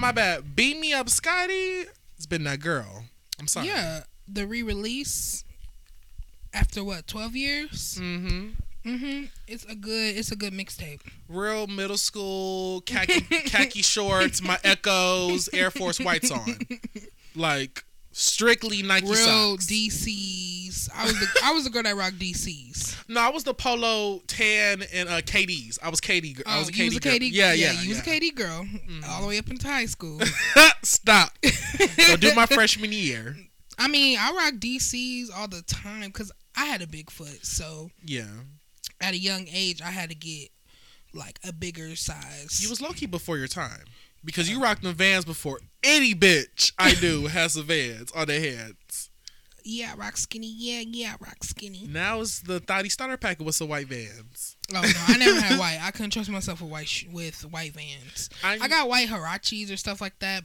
my bad. Beat me up, Scotty. It's been that girl. I'm sorry. Yeah, the re-release after what twelve years. Mm-hmm. Mm-hmm. It's a good. It's a good mixtape. Real middle school khaki khaki shorts, my Echoes, Air Force Whites on, like strictly Nike Real socks. DCs. I was the I was the girl that rocked DCs. no, I was the polo tan and uh, KDs. I was KD. I was a Oh, you KD. was a girl. KD. Yeah, yeah, You was a. KD girl all the way up into high school. Stop. Don't do my freshman year. I mean, I rock DCs all the time because I had a big foot. So Yeah. at a young age, I had to get like a bigger size. You was low key before your time because you rocked the Vans before any bitch I knew has the Vans on their heads. yeah, rock skinny. Yeah, yeah, rock skinny. Now it's the Thotty starter packet with some white Vans. Oh no, I never had white. I couldn't trust myself with white sh- with white vans. I, I got white Huaraches or stuff like that.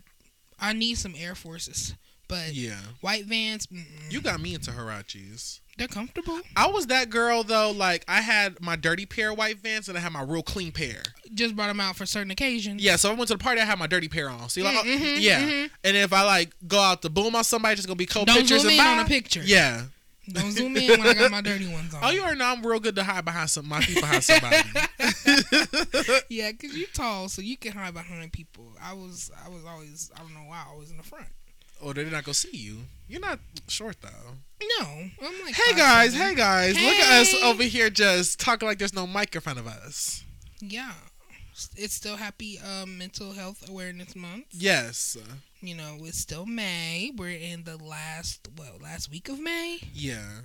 I need some Air Forces, but yeah. white vans, mm-mm. You got me into Huaraches. they're comfortable. I was that girl though. Like I had my dirty pair of white Vans and I had my real clean pair. Just brought them out for certain occasions. Yeah, so I went to the party. I had my dirty pair on. See, like, Mm, mhm, yeah. mhm. And if I like go out to boom on somebody, just gonna be cold Don't pictures zoom and in bye. on a picture. Yeah. Don't zoom in when I got my dirty ones on. Oh, you already know I'm real good to hide behind some my feet behind somebody. yeah, cause you tall, so you can hide behind people. I was, I was always, I don't know why, I was in the front. Or they're not gonna see you. You're not short though. No, I'm like. Hey guys, seven. hey guys, look at us over here just talking like there's no mic in front of us. Yeah, it's still Happy um, Mental Health Awareness Month. Yes. You know, it's still May. We're in the last, well, last week of May. Yeah.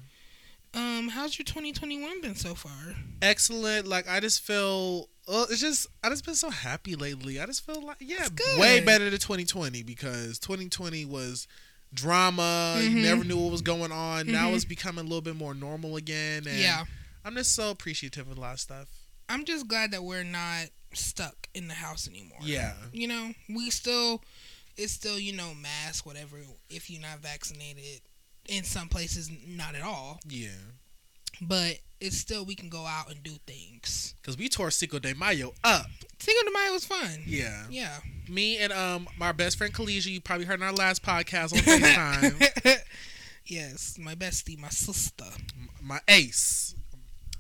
Um, how's your 2021 been so far? Excellent. Like I just feel well, it's just I just been so happy lately. I just feel like yeah, way better than 2020 because 2020 was drama. You Mhm. never knew what was going on. Now Mhm. it's becoming a little bit more normal again. And yeah, I'm just so appreciative of a lot of stuff. I'm just glad that we're not stuck in the house anymore. Yeah. you know, we still, it's still, you know, mask, whatever, if you're not vaccinated. In some places, not at all. Yeah. But it's still, we can go out and do things. Cause we tore Cinco de Mayo up. Cinco de Mayo was fun. Yeah. Yeah. Me and um my best friend Kalisha, you probably heard in our last podcast on FaceTime. yes, my bestie, my sister. my ace.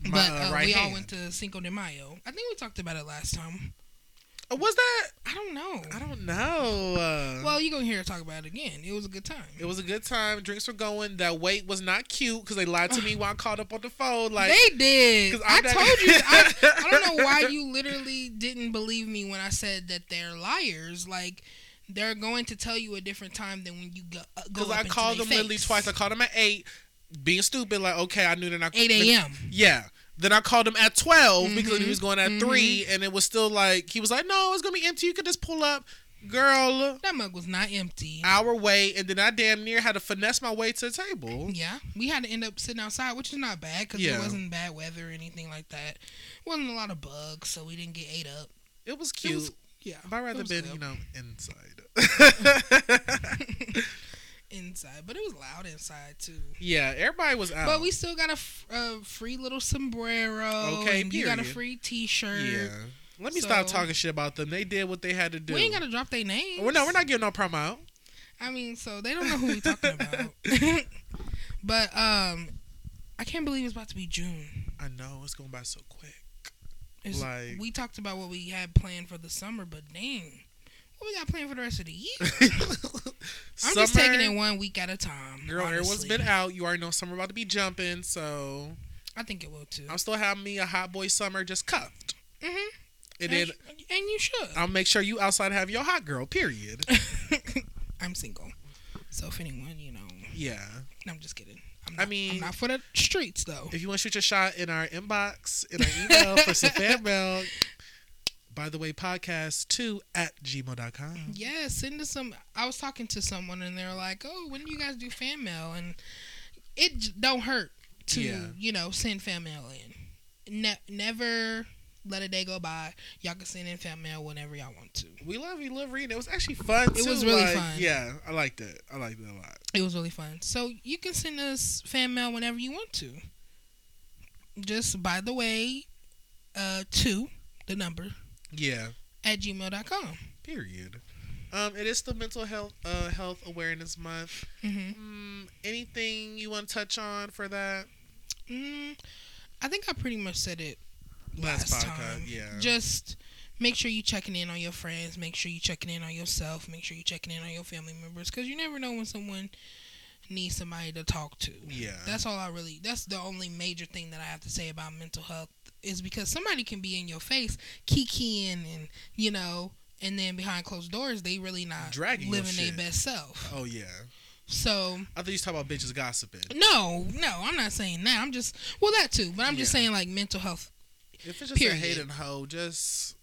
My but uh, uh, right we all went to Cinco de Mayo. I think we talked about it last time. Uh, was that? I don't know. I don't know. Uh, well, you're going to hear us talk about it again. It was a good time. it was a good time. Drinks were going. That wait was not cute because they lied to me while I called up on the phone. Like, they did. I not- told you. I, I don't know why you literally didn't believe me when I said that they're liars. Like they're going to tell you a different time than when you go. Uh, because up I called them literally face. twice. I called them at eight, being stupid. Like, okay, I knew they're not 8 a.m. Yeah. Then I called him at 12 because he Mhm, was going at mhm. 3 and it was still like he was like, "No, it's going to be empty. You could just pull up." Girl, That mug was not empty. Our way, and then I damn near had to finesse my way to the table. Yeah, we had to end up sitting outside, which is not bad because Yeah. it wasn't bad weather or anything like that. wasn't a lot of bugs, so we didn't get ate up. It was It cute. was- yeah, But I'd rather been, you know, inside. inside, but it was loud inside too. yeah, everybody was out. But we still got a, f- a free little sombrero. Okay, you got a free T-shirt. yeah. Let me So- stop talking shit about them. They did what they had to do. We ain't gotta drop their names. Well, no, we're not giving no promo out. I mean, so they don't know who we talking about. but um, I can't believe it's about to be June. I know it's going by so quick. It's- Like- we talked about what we had planned for the summer, but dang, what we got planned for the rest of the year? I'm just taking it one week at a time. Girl, everyone's honestly. been out. You already know summer about to be jumping, so I think it will too. I'm still having me a hot boy summer just cuffed. Mm-hmm. And And, then sh- and you should. I'll make sure you outside have your hot girl. Period. I'm single. So if anyone, you know, Yeah. I'm just kidding. I'm I mean- I'm not for the streets though. If you want to shoot your shot in our inbox, in our email for some fan mail, by the way, podcast two at gmail.com. Yeah, send us some. I was talking to someone and they're like, "Oh, when do you guys do fan mail?" And it don't hurt to Yeah. you know send fan mail in. Ne- never let a day go by. Y'all can send in fan mail whenever y'all want to. We love you, love reading. It was actually fun. It too, was really like, fun. Yeah, I liked it. I liked it a lot. It was really fun. So you can send us fan mail whenever you want to. Just by the way, uh, two the number Yeah. at gmail.com. Period. Um, it is the mental health uh health awareness month. Mm-hmm. Mm, anything you want to touch on for that? Mm, I think I pretty much said it Last last, podcast, time. yeah. Just make sure you checking in on your friends. Make sure you checking in on yourself. Make sure you checking in on your family members because you never know when someone needs somebody to talk to. Yeah. That's all I really. That's the only major thing that I have to say about mental health is because somebody can be in your face, kikiing, and you know, and then behind closed doors, they really not Dragging living their best self. oh yeah. So I thought you talking about bitches gossiping. no, no, I'm not saying that. I'm just well that too, but I'm just saying like mental health. If it's just Period. a hating hoe, just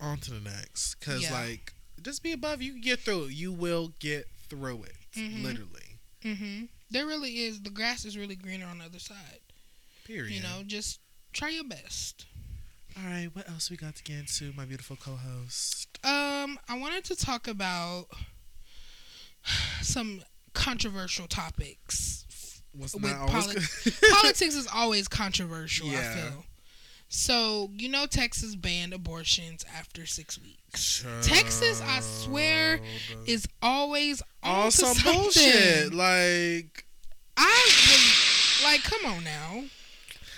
on to the next. Cause Yeah. like, just be above. You can get through it. You will get through it. Mhm. Literally. hmm There really is. The grass is really greener on the other side. Period. You know, just try your best. All right. What else we got to get into, my beautiful co-host? Um, I wanted to talk about some controversial topics. What's With poli- Politics is always controversial. I feel. So you know, Texas banned abortions after six weeks. Texas, I swear, Is always on to some bullshit. Like, I was like, come on now.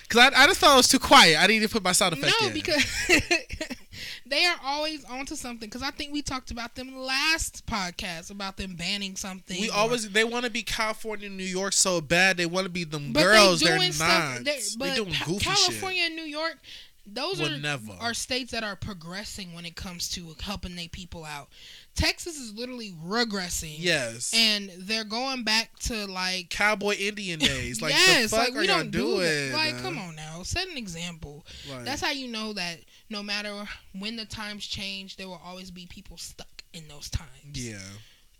Cause I, I just thought it was too quiet. I didn't even put my sound effect No, in. because they are always onto something. Because I think we talked about them last podcast about them banning something. we or- always they want to be California, New York so bad. They want to be them but girls. they are not. stuff. They, They but doing goofy California and New York, those are never. are states that are progressing when it comes to helping their people out. Texas is literally regressing. Yes. And they're going back to like Cowboy Indian days. Like yes, the fuck like are we y'all don't do doing? that. Like, come on now, set an example. Like, That's how you know that no matter when the times change, there will always be people stuck in those times. yeah.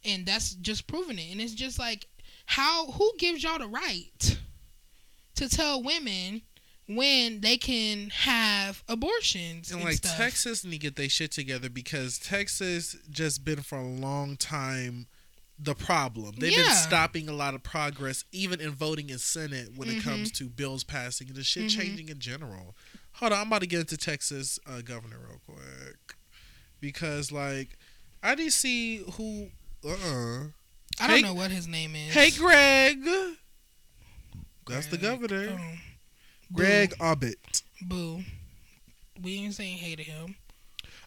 And that's just proving it. And it's just like, how, who gives y'all the right to tell women when they can have abortions and, And like stuff? Texas need to get their shit together because Texas just been for a long time the problem. They've Yeah. been stopping a lot of progress, even in voting in Senate when it Mhm. comes to bills passing and the shit Mhm. changing in general. Hold on, I'm about to get into Texas uh, governor real quick because like I didn't see who. Uh. uh I don't Hey- know what his name is. Hey, Greg. That's the governor, Oh. Greg Abbott. Boo. We ain't saying hey to him.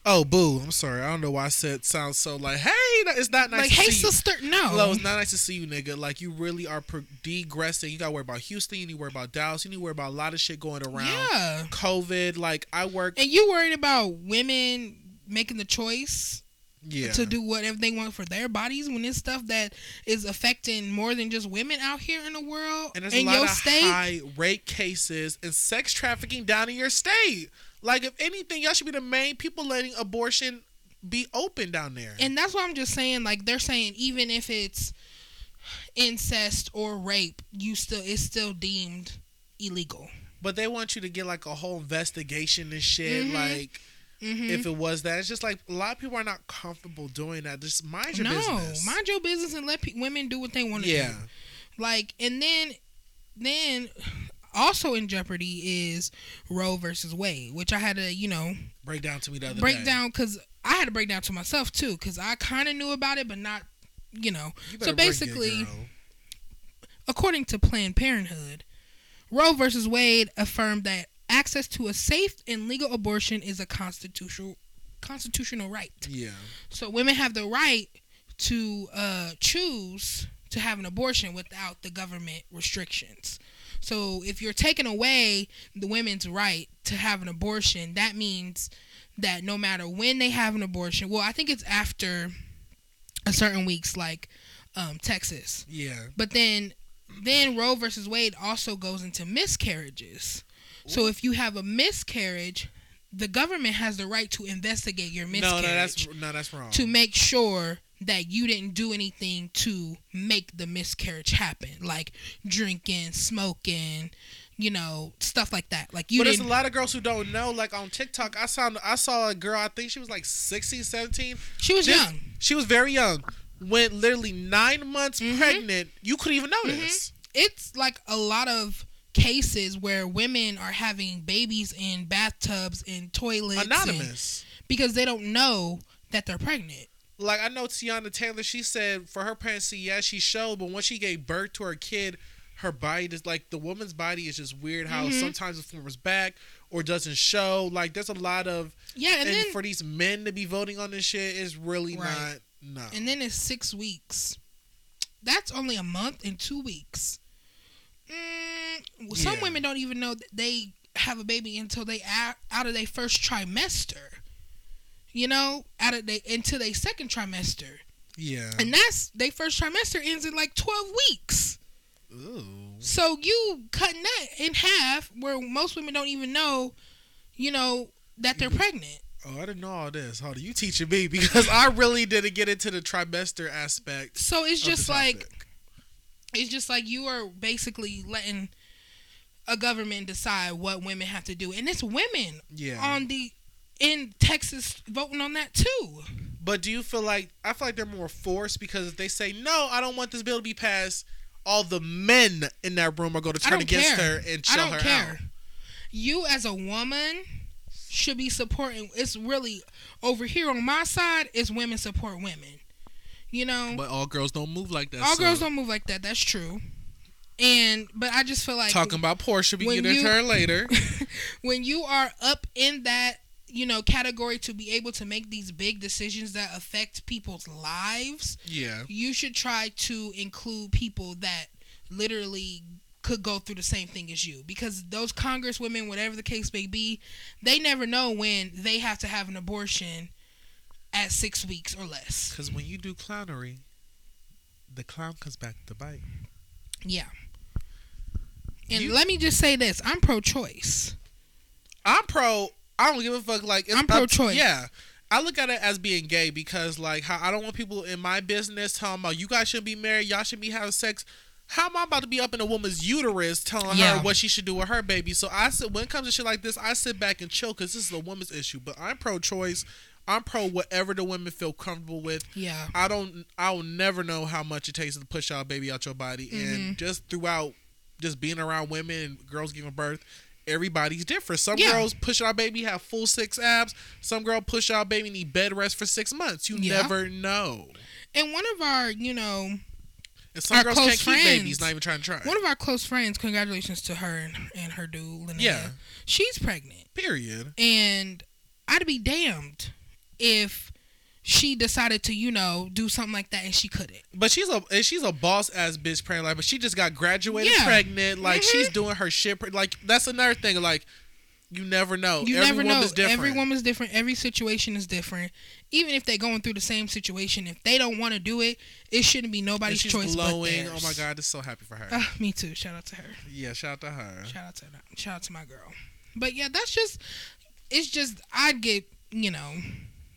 Oh, boo! I'm sorry. I don't know why I said sounds so like, hey, it's not nice like, to hey, see you. sister. No. Hello, it's not nice to see you, nigga. Like you really are pro- degressing. You gotta worry about Houston. You need to worry about Dallas. You need to worry about a lot of shit going around. Yeah. COVID. Like I work. And you worried about women making the choice Yeah. to do whatever they want for their bodies when it's stuff that is affecting more than just women out here in the world and there's in a lot your of state. high rape cases and sex trafficking down in your state. Like if anything, y'all should be the main people letting abortion be open down there. And that's why I'm just saying, like they're saying, even if it's incest or rape, you still it's still deemed illegal. but they want you to get like a whole investigation and shit. Mhm. Like hmm if it was that, it's just like a lot of people are not comfortable doing that. Just mind your business. no, business. mind your business and let pe- women do what they want to do. yeah. do. Like, and then, then also in jeopardy is Roe versus Wade, which I had to, you know, Break down to me the other break day. down because I had to break down to myself too because I kind of knew about it, but not, you know. You So better bring it, basically, according to Planned Parenthood, Roe versus Wade affirmed that access to a safe and legal abortion is a constitutional constitutional right. yeah, So women have the right to uh, choose to have an abortion without the government restrictions. So if you're taking away the women's right to have an abortion, that means that no matter when they have an abortion, well, I think it's after a certain weeks, like um, Texas. Yeah. But then then Roe versus Wade also goes into miscarriages. So if you have a miscarriage, the government has the right to investigate your miscarriage no, no, that's no, that's wrong. to make sure that you didn't do anything to make the miscarriage happen, like drinking, smoking, you know, stuff like that. Like you but there's a lot of girls who don't know. Like on TikTok, I saw I saw a girl. I think she was like 16, 17. she was This- young. She was very young. Went literally nine months Mhm. pregnant. You couldn't even know Mhm. It's like a lot of cases where women are having babies in bathtubs and toilets and- Anonymous. because they don't know that they're pregnant. Like I know Teyana Taylor. She said for her pregnancy, yeah, she showed, but when she gave birth to her kid, her body is like the woman's body is just weird. How Mhm. sometimes it forms back or doesn't show. Like there's a lot of Yeah, and, and, then for these men to be voting on this shit is really Right. not no. and then it's six weeks. That's only a month and two weeks. Mm, well, some Yeah. women don't even know that they have a baby until they out, out of their first trimester. You know, out of they into their second trimester, yeah. and that's their first trimester ends in like twelve weeks. Ooh. So you cutting that in half, where most women don't even know, you know, that they're pregnant. Oh, I didn't know all this. Hold on, you teaching me because I really didn't get into the trimester aspect. So it's just like. It's just like you are basically letting a government decide what women have to do, and it's women yeah. on the in Texas voting on that too. But do you feel like I feel like they're more forced because if they say no, I don't want this bill to be passed, all the men in that room are going to turn against care. her and I shut don't her care. out. You as a woman should be supporting. It's really over here on my side. It's women support women. You know, But all girls don't move like that. all so- girls don't move like that. That's true. And but I just feel like Talking about Porsha, we get into her later. when you are up in that you know category to be able to make these big decisions that affect people's lives yeah. you should try to include people that literally could go through the same thing as you because those congresswomen whatever the case may be they never know when they have to have an abortion at six weeks or less Because when you do clownery, the clown comes back to bite. yeah and You- let me just say this i'm pro-choice I'm pro. I don't give a fuck. Like I'm pro-choice. Yeah, I look at it as being gay because like how I don't want people in my business telling about you guys shouldn't be married, y'all should be having sex. How am I about to be up in a woman's uterus telling Yeah. her what she should do with her baby? So I said when it comes to shit like this, I sit back and chill because this is a woman's issue. But I'm pro-choice. I'm pro whatever the women feel comfortable with. yeah I don't. I will never know how much it takes to push out baby out your body, Mm-hmm. and just throughout, just being around women and girls giving birth, everybody's different. Some Yeah. girls push out baby have full six abs. Some girl push out baby need bed rest for six months. You Yeah. never know. and one of our you know And some Our girls close can't keep babies, friends. not even trying to try. one of our close friends congratulations to her and, and her dude Linnea. Yeah. she's pregnant Period. And I'd be damned if she decided to, you know, do something like that and she couldn't. But she's a and she's a boss ass bitch pregnant. Like, but she just got graduated Yeah. pregnant. Like Mhm. she's doing her shit. Like that's another thing. Like you never know. You Every never know. Every woman's different. Every situation is different. Even if they're going through the same situation, if they don't want to do it, it shouldn't be nobody's choice but theirs. Oh my god, just so happy for her. Ah, me too. Shout out to her. yeah, shout out to her. Shout out to her. shout out to my girl. But yeah, that's just. It's just I'd get you know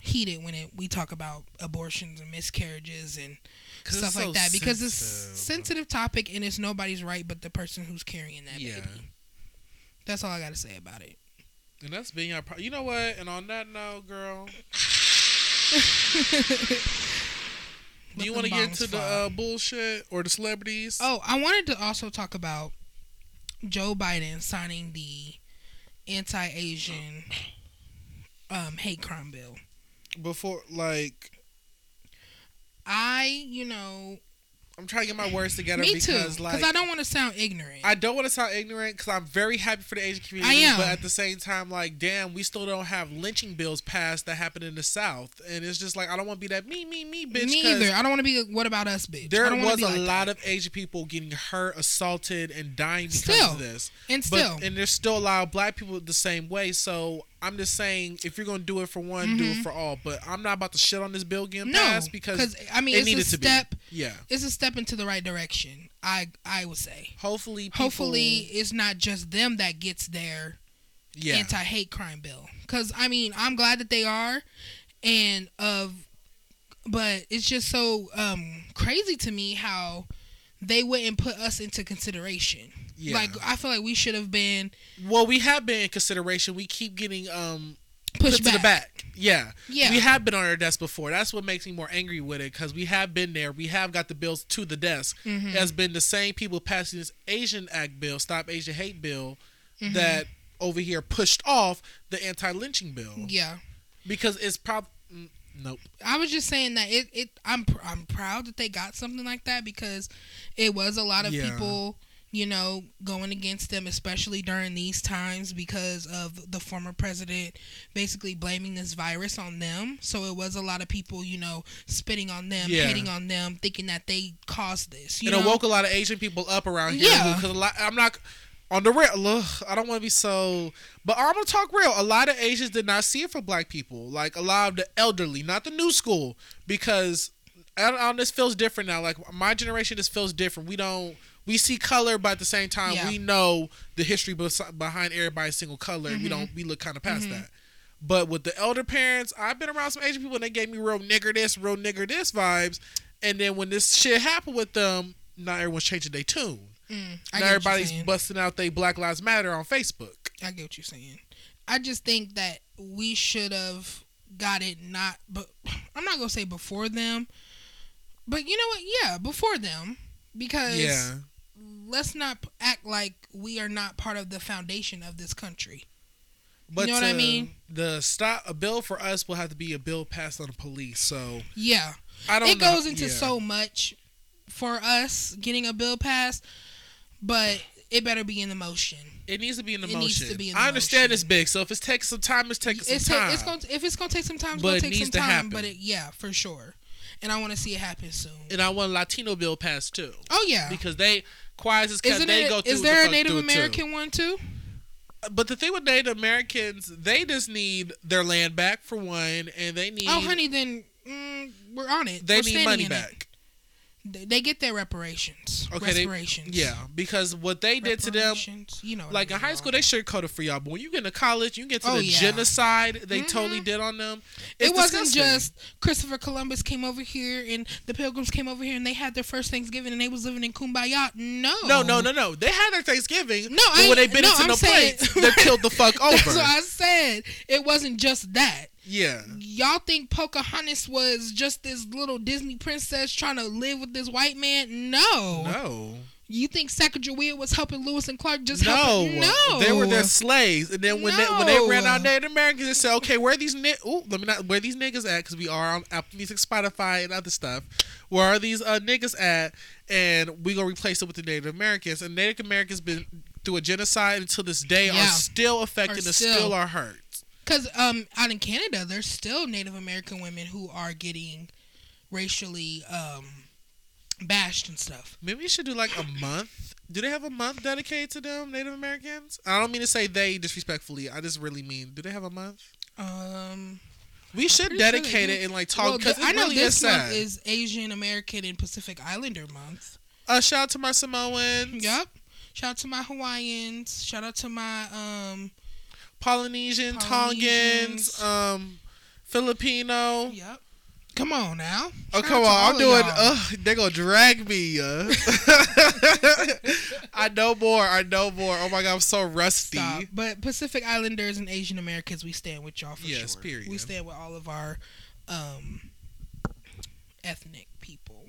heated when it we talk about abortions and miscarriages and stuff like so that because it's sensitive. sensitive topic and it's nobody's right but the person who's carrying that Yeah. baby. That's all I got to say about it. And that's being our. Pro- you know what? And on that note, girl, do you want to get into the uh, bullshit or the celebrities? Oh, I wanted to also talk about Joe Biden signing the anti-Asian um, hate crime bill. Before like I, you know, I'm trying to get my words together me too, because because I don't want to sound ignorant. I don't want to sound ignorant because I'm very happy for the Asian community. I am. But at the same time, like, damn, we still don't have lynching bills passed that happen in the South. And it's just like, I don't want to be that me, me, me, bitch. Me either. I don't want to be. a, What about us, bitch? There was be a like lot that. of Asian people getting hurt, assaulted, and dying because Still. of this. and But still, and there's still a lot of black people the same way. So I'm just saying if you're gonna do it for one, do it for all. But I'm not about to shit on this bill getting Mm-hmm. No, passed because I mean it it's needed a to be. step. yeah. It's a step into the right direction. I I would say. Hopefully, people, Hopefully, it's not just them that gets their yeah. anti-hate crime bill. Because I mean, I'm glad that they are, and of, but it's just so um crazy to me how they wouldn't put us into consideration. Yeah. Like I feel like we should have been well, we have been in consideration. We keep getting um pushed put to the back. Yeah. Yeah. We have been on our desk before. That's what makes me more angry with it because we have been there. We have got the bills to the desk. Mm-hmm. It has been the same people passing this Asian Act bill, Stop Asian Hate bill, Mm-hmm. that over here pushed off the anti lynching bill Yeah. because it's probably. Nope. I was just saying that it, it I'm pr- I'm proud that they got something like that because it was a lot of Yeah. people you know going against them especially during these times because of the former president basically blaming this virus on them so it was a lot of people you know spitting on them Yeah. hating on them thinking that they caused this you and know it woke a lot of Asian people up around here. Yeah. Because I'm not on the real. I don't want to be so, but I'm gonna talk real. A lot of Asians did not see it for black people. Like a lot of the elderly, not the new school, because I don't, I this feels different now. Like my generation, this feels different. We don't. We see color, but at the same time, Yeah. we know the history behind everybody's single color. We Mm-hmm. don't. We look kind of past that. But with the elder parents, I've been around some Asian people, and they gave me real nigger this, real nigger this vibes. And then when this shit happened with them, not everyone's changing their tune. Mm, I now get what you're everybody's busting out they Black Lives Matter on Facebook. I get what you're saying. I just think that we should have got it not, but I'm not gonna say before them, but you know what? Yeah, before them, because Yeah. Let's not act like we are not part of the foundation of this country. But you know what I uh, mean? The stop a bill for us will have to be a bill passed on the police. So Yeah, I don't. it know- goes into yeah. so much for us getting a bill passed, but it better be in the motion. It needs to be in the it motion. needs to be in the I understand motion. it's big, so if it's taking some time, it's taking some It's, time. ta- it's going to, if it's gonna take some time, it's But gonna it take needs some time. happen. But it, yeah, for sure. And I want to see it happen soon. and I want a Latino bill passed too, Oh yeah. because they quiet. Isn't They it? go through Is what the there a Native it, too. American one too? But the thing with Native Americans, they just need their land back for one, and they need Oh, honey, then mm, we're on it. they We're need money back. it. They, get their reparations. Okay, reparations. Yeah, because what they did to them, You know, like I in high school, they sugarcoated for y'all. But when you get into college, you get to Oh, the yeah. genocide they Mhm. totally did on them. It wasn't disgusting. just Christopher Columbus came over here and the Pilgrims came over here and they had their first Thanksgiving and they was living in Kumbaya. No, No, no, no, no. They had their Thanksgiving. No, but I when they bit no, into I'm the saying- plates, they killed the fuck over. That's what I said. It wasn't just that. Yeah. Y'all think Pocahontas was just this little Disney princess trying to live with this white man? No. No. You think Sacagawea was helping Lewis and Clark just No. helping? No. They were their slaves, and then when they when they ran No. out Native Americans, they said, "Okay, where are these ni- Ooh, let me not where these niggas at? Because we are on Apple Music, Spotify, and other stuff. Where are these uh, niggas at? And we gonna replace it with the Native Americans. And Native Americans been through a genocide until this day Yeah. are still affected Are and still. still are hurt. Because um, out in Canada, there's still Native American women who are getting racially um, bashed and stuff. Maybe we should do like a month. Do they have a month dedicated to them Native Americans? I don't mean to say they disrespectfully. I just really mean, do they have a month? Um, We should Pretty sure dedicate it and like talk because I know really this is month is Asian American and Pacific Islander month. uh, shout out to my Samoans, Yep. Shout out to my Hawaiians. Shout out to my um. Polynesian, Polynesians. Tongans, um, Filipino. Yep. Come on now. Oh Shout come on, I'm doing. Uh, they gonna drag me. Uh. I know more. I know more. Oh my god, I'm so rusty. Stop. But Pacific Islanders and Asian Americans, we stand with y'all for Yes, sure. period. We stand with all of our um ethnic people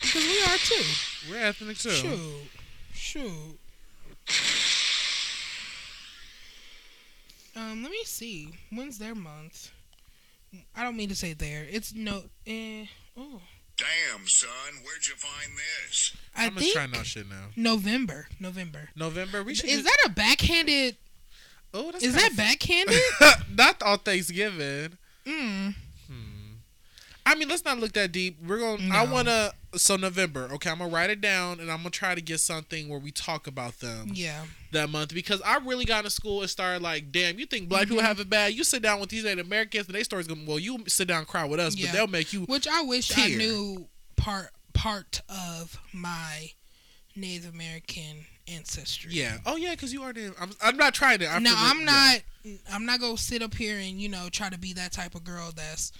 because we are too. We're ethnic too. Shoot, shoot. Um, let me see. When's their month? I don't mean to say there. It's no. Eh, oh, Damn, son, where'd you find this? I I'm think just trying out shit now. November. November. November. We should. Is do- that a backhanded? Oh, that's Is kinda that backhanded? not on Thanksgiving. mm. I mean, let's not look that deep. We're going. to I want to. so November. Okay, I'm gonna write it down, and I'm gonna try to get something where we talk about them Yeah. that month because I really got into school and started like, damn, you think black people Mm-hmm. have it bad? You sit down with these Native Americans, and they stories going, well, you sit down and cry with us, Yeah. but they'll make you. Which I wish I knew part part of my Native American ancestry. Yeah. Oh yeah, because you are. Native. I'm. I'm not trying to. I feel I'm not. I'm not gonna sit up here and you know try to be that type of girl. That's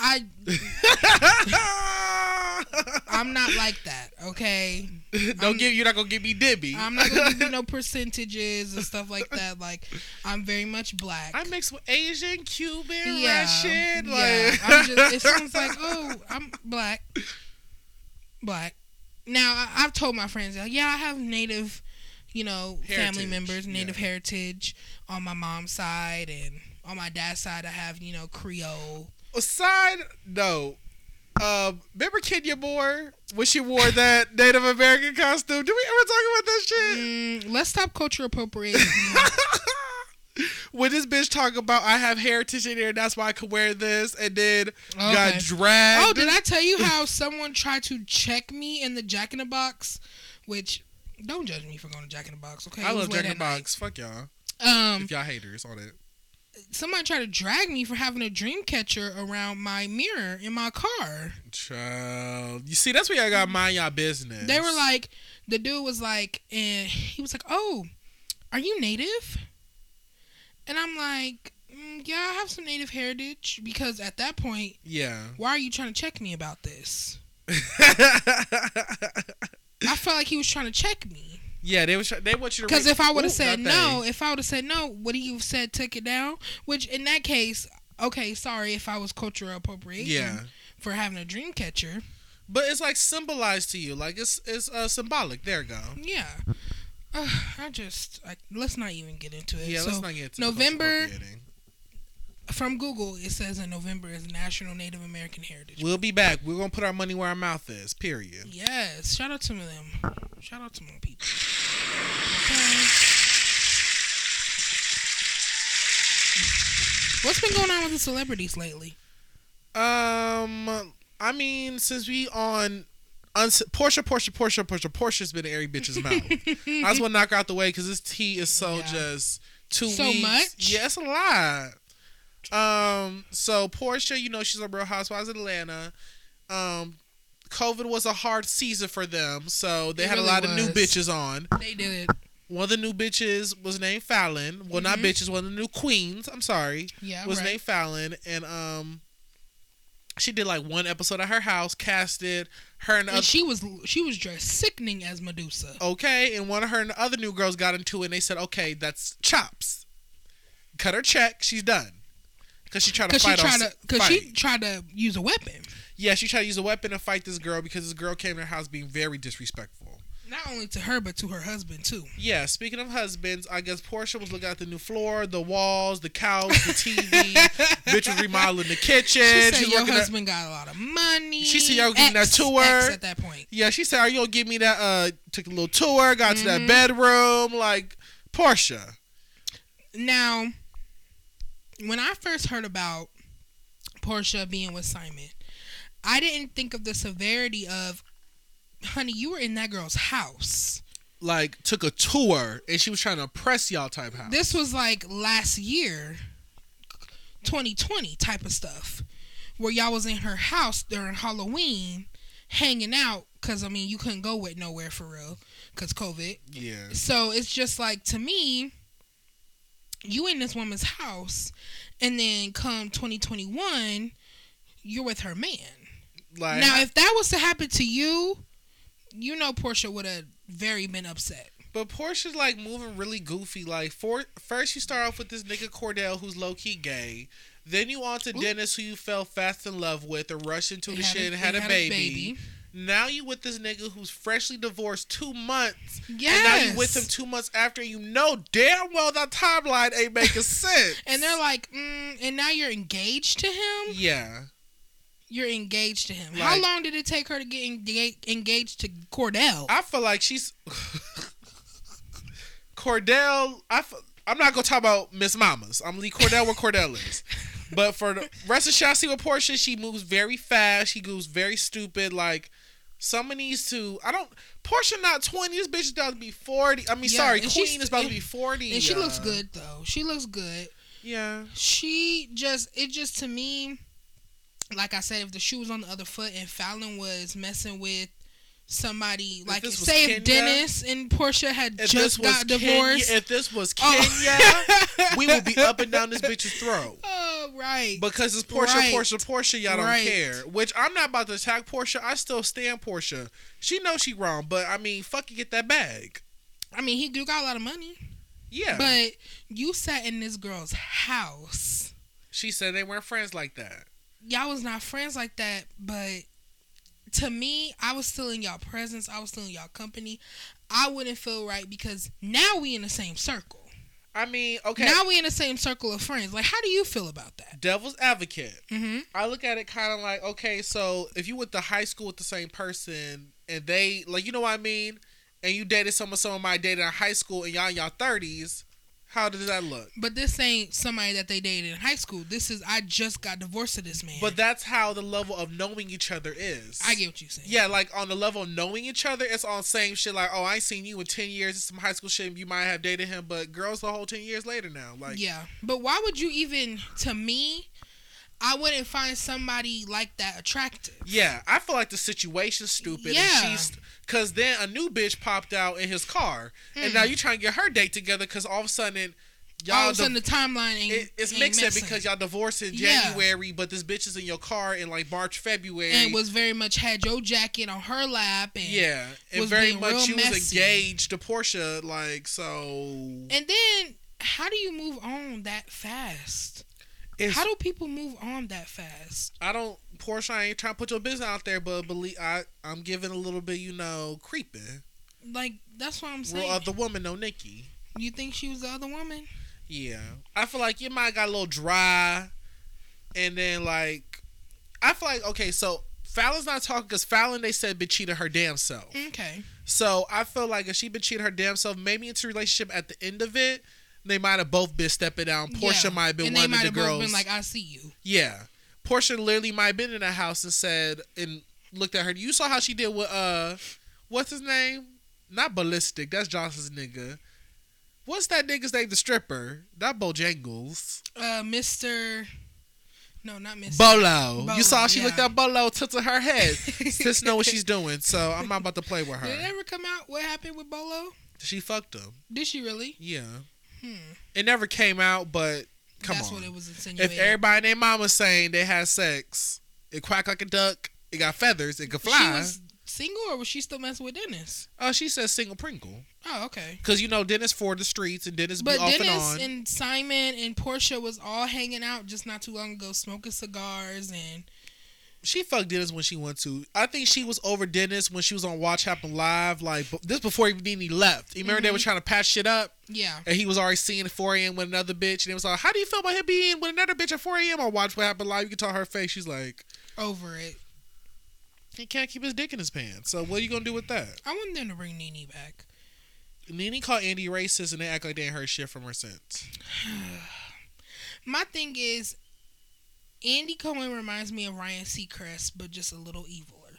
I. I'm not like that. Okay. Don't give. You're not gonna give me Dibby. I'm not gonna give you no percentages and stuff like that. Like I'm very much black. I mix with Asian, Cuban, yeah, Russian. yeah. Like, I'm just, it sounds like oh, I'm black, black. Now I, I've told my friends, like, yeah, I have native, you know, family members, native yeah. heritage on my mom's side, and on my dad's side, I have you know Creole. Side note. Um, remember Kenya Moore when she wore that Native American costume? Do we ever talk about that shit? Mm, let's stop culture appropriating. when this bitch talk about I have heritage in there, that's why I could wear this, and then got dragged. oh, did I tell you how someone tried to check me in the Jack in the Box? Which don't judge me for going to Jack in the Box. Okay, I love Jack in the night. Box. Fuck y'all. Um, If y'all haters on it. Somebody tried to drag me for having a dream catcher around my mirror in my car. Child. You see, that's where y'all gotta mind y'all business. They were like, the dude was like, and he was like, "Oh, are you native?" And I'm like, mm, "Yeah, I have some native heritage." Because at that point, Yeah. why are you trying to check me about this? I felt like he was trying to check me. Yeah, they was they want you to Because if I would have said no, if I would have said no, would he have said take it down? Which in that case, okay, sorry if I was cultural appropriation Yeah. for having a dream catcher. But it's like symbolized to you. Like it's it's uh, symbolic. There you go. Yeah. Uh, I just I, let's not even get into it. Yeah, so let's not get to the November-. From Google, it says in November is National Native American Heritage. We'll be back. We're gonna put our money where our mouth is. Period. yes, shout out to them. Shout out to my people. Okay. What's been going on with the celebrities lately? Um, I mean, since we on. Uns- Porsha, Porsha, Porsha, Porsha, Porsha's been in every bitch's mouth. I just want to knock her out the way because this tea is so Yeah. just too So weeks. much? Yeah, it's a lot. Um, so Porsha, you know, she's a Real Housewives of Atlanta. Um, COVID was a hard season for them, so they It had really a lot of new bitches on. They did. One of the new bitches was named Falynn. Well, not Mhm. bitches. One of the new queens. I'm sorry Yeah, was right. named Falynn, and um, she did like one episode of her house, casted her and And other. she was she was dressed sickening as Medusa. okay, and one of her and the other new girls got into it, and they said, "Okay, that's chops. Cut her check. She's done." Because she tried to Cause she fight tried on to, cause she tried to use a weapon. yeah, she tried to use a weapon to fight this girl because this girl came to her house being very disrespectful. Not only to her, but to her husband too. Yeah, speaking of husbands, I guess Porsha was looking at the new floor, the walls, the couch, the TV. Bitch was remodeling the kitchen. She said She's your looking at- husband got a lot of money. She said y'all getting that tour. X at that point. Yeah, she said, "Are you gonna give me that?" Uh, took a little tour, got to that Mhm. bedroom, like Porsha. Now, when I first heard about Porsha being with Simon, I didn't think of the severity of, honey, you were in that girl's house. Like took a tour, and she was trying to impress y'all type house. This was like last year, 2020 type of stuff, where y'all was in her house during Halloween, hanging out. Cause I mean, you couldn't go with nowhere for real, cause COVID. yeah, So it's just like to me, you in this woman's house, and then come 2021, you're with her man. like now, if that was to happen to you, you know Porsha would have very been upset. but Porsha's like moving really goofy. Like for first, you start off with this nigga Kordell who's low key gay. Then you on to Oop. Dennis, who you fell fast in love with, and rushed into They the shit a- and had a had a baby. Now you with this nigga who's freshly divorced two months, Yes. and now you with him two months after. You know damn well that timeline ain't making sense. And they're like, mm, and now you're engaged to him. yeah. You're engaged to him. How long did it take her to get enga- engaged to Kordell? I feel like she's Kordell. I I'm not gonna talk about Miss Mamas. I'm gonna leave Kordell where Kordell is. But for the rest of Shasty with Porsha, she moves very fast. She moves very stupid. Like Someone needs to. I don't. Porsha not twenty. This bitch is about to be forty. I mean, Yeah, sorry, Queen is about to be forty. And she looks uh, good though. She looks good. Yeah. She just it just to me, like I said, if the shoe was on the other foot and Falynn was messing with somebody like this say Kenya- if Dennis and Porsha had just got Kenya, divorced. if this was Oh. Kenya, we would be up and down this bitch's throat. Oh right. Because it's Porsha, Right. Porsha, Porsha, y'all don't Right. care. Which I'm not about to attack Porsha. I still stand Porsha. She knows she wrong, but I mean, fucking get that bag. I mean, he do got a lot of money, Yeah. but you sat in this girl's house. she said they weren't friends like that. Y'all was not friends like that, but to me, I was still in y'all presence. I was still in y'all company. I wouldn't feel right because now we in the same circle. I mean, okay. Now we in the same circle of friends. Like, how do you feel about that? Devil's advocate. Mm-hmm. I look at it kind of like, okay, so if you went to high school with the same person and they, like, you know what I mean? And you dated someone someone might dated in high school and y'all in y'all 30s, how does that look? But this ain't somebody that they dated in high school. This is I just got divorced to this man. But that's how the level of knowing each other is. I get what you're saying. Yeah, like on the level of knowing each other, it's all same shit. Like, oh, I ain't seen you in ten years. It's some high school shit. You might have dated him, but girls the whole ten years later now. Like, yeah. But why would you even? To me, I wouldn't find somebody like that attractive. yeah, I feel like the situation's stupid. Yeah. And she's because then a new bitch popped out in his car, and now hmm. you trying to get her date together because all of a sudden y'all All of a sudden, the timeline ain't. it, it's ain't mixing messing. because y'all divorced in Yeah. January, but this bitch is in your car in like March, February. and was very much had your jacket on her lap and yeah, and was very much she was engaged to Porsha. Like, so And then how do you move on that fast? it's, How do people move on that fast? I don't Porsha. I ain't trying to put your business out there, but believe I I'm giving a little bit, you know, creeping. Like that's what I'm saying. Well, of the woman, no Nikki. you think she was the other woman? Yeah, I feel like you might have got a little dry, and then like, I feel like okay, so Falynn's not talking because Falynn they said been cheating her damn self. Okay. So I feel like if she been cheating her damn self, maybe into a relationship at the end of it, they might have both been stepping down. Porsha Yeah. might have been and one of the girls. been like, "I see you." yeah, Porsha literally might have been in the house and said and looked at her. You saw how she did with uh, what's his name? Not ballistic. That's Johnson's nigga. What's that nigga's name? The stripper. Not Bojangles. Uh, Mister. No, not Mister. Bolo. Bolo, You saw how she yeah. looked at Bolo, tilted her head. Sis know what she's doing, so I'm not about to play with her. Did it ever come out what happened with Bolo? She fucked him. Did she really? Yeah. Hmm. It never came out, but come That's on. what it was insinuated. if everybody and their mama saying they had sex, it quack like a duck, it got feathers, it could fly. she was single or was she still messing with Dennis? oh, she says single Pringle. Oh, okay. Because, you know, Dennis for the streets and Dennis be But off Dennis and and. Simon and Porsha was all hanging out just not too long ago, smoking cigars and she fucked Dennis when she went to. I think she was over Dennis when she was on Watch Happen Live. Like, this before even he left. You remember they Mm-hmm. were trying to patch shit up? yeah. And he was already seeing at 4 a.m. with another bitch. And it was like, how do you feel about him being with another bitch at 4 a.m. on Watch What Happened Live? You can tell her face. She's like, Over it. he can't keep his dick in his pants. So what are you going to do with that? I want them to bring Nene back. Nene called Andy racist and they act like they ain't heard shit from her since. My thing is, Andy Cohen reminds me of Ryan Seacrest, but just a little eviler.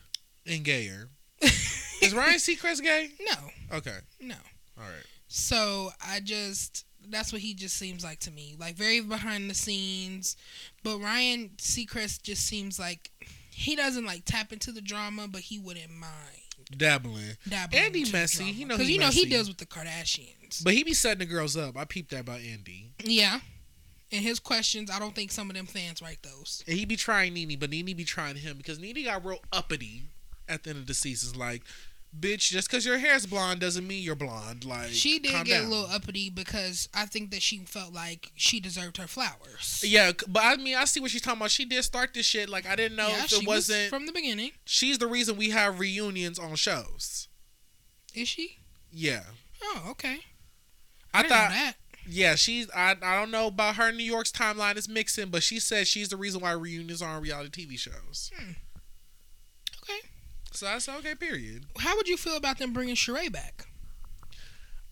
And gayer. Is Ryan Seacrest gay? No, Okay. no. All right. So I just that's what he just seems like to me. Like very behind the scenes. But Ryan Seacrest just seems like he doesn't like tap into the drama, but he wouldn't mind Dabbling. dabbling. Andy messy. He know because you know he deals with the Kardashians. But he be setting the girls up. I peeped that about Andy. yeah. And his questions, I don't think some of them fans write those. And he be trying Nene, but Nene be trying him because Nene got real uppity at the end of the season. Like, bitch, just because your hair's blonde doesn't mean you're blonde. Like, She did get down. a little uppity because I think that she felt like she deserved her flowers. Yeah, but I mean, I see what she's talking about. She did start this shit. Like, I didn't know Yeah, if she it was wasn't. from the beginning. she's the reason we have reunions on shows. Is she? Yeah, Oh, okay. I, know thought. That. Yeah, she's. I. I don't know about her. New York's timeline is mixing, but she said she's the reason why reunions are on reality TV shows. Okay. So I said, okay, period. How would you feel about them bringing Sheree back?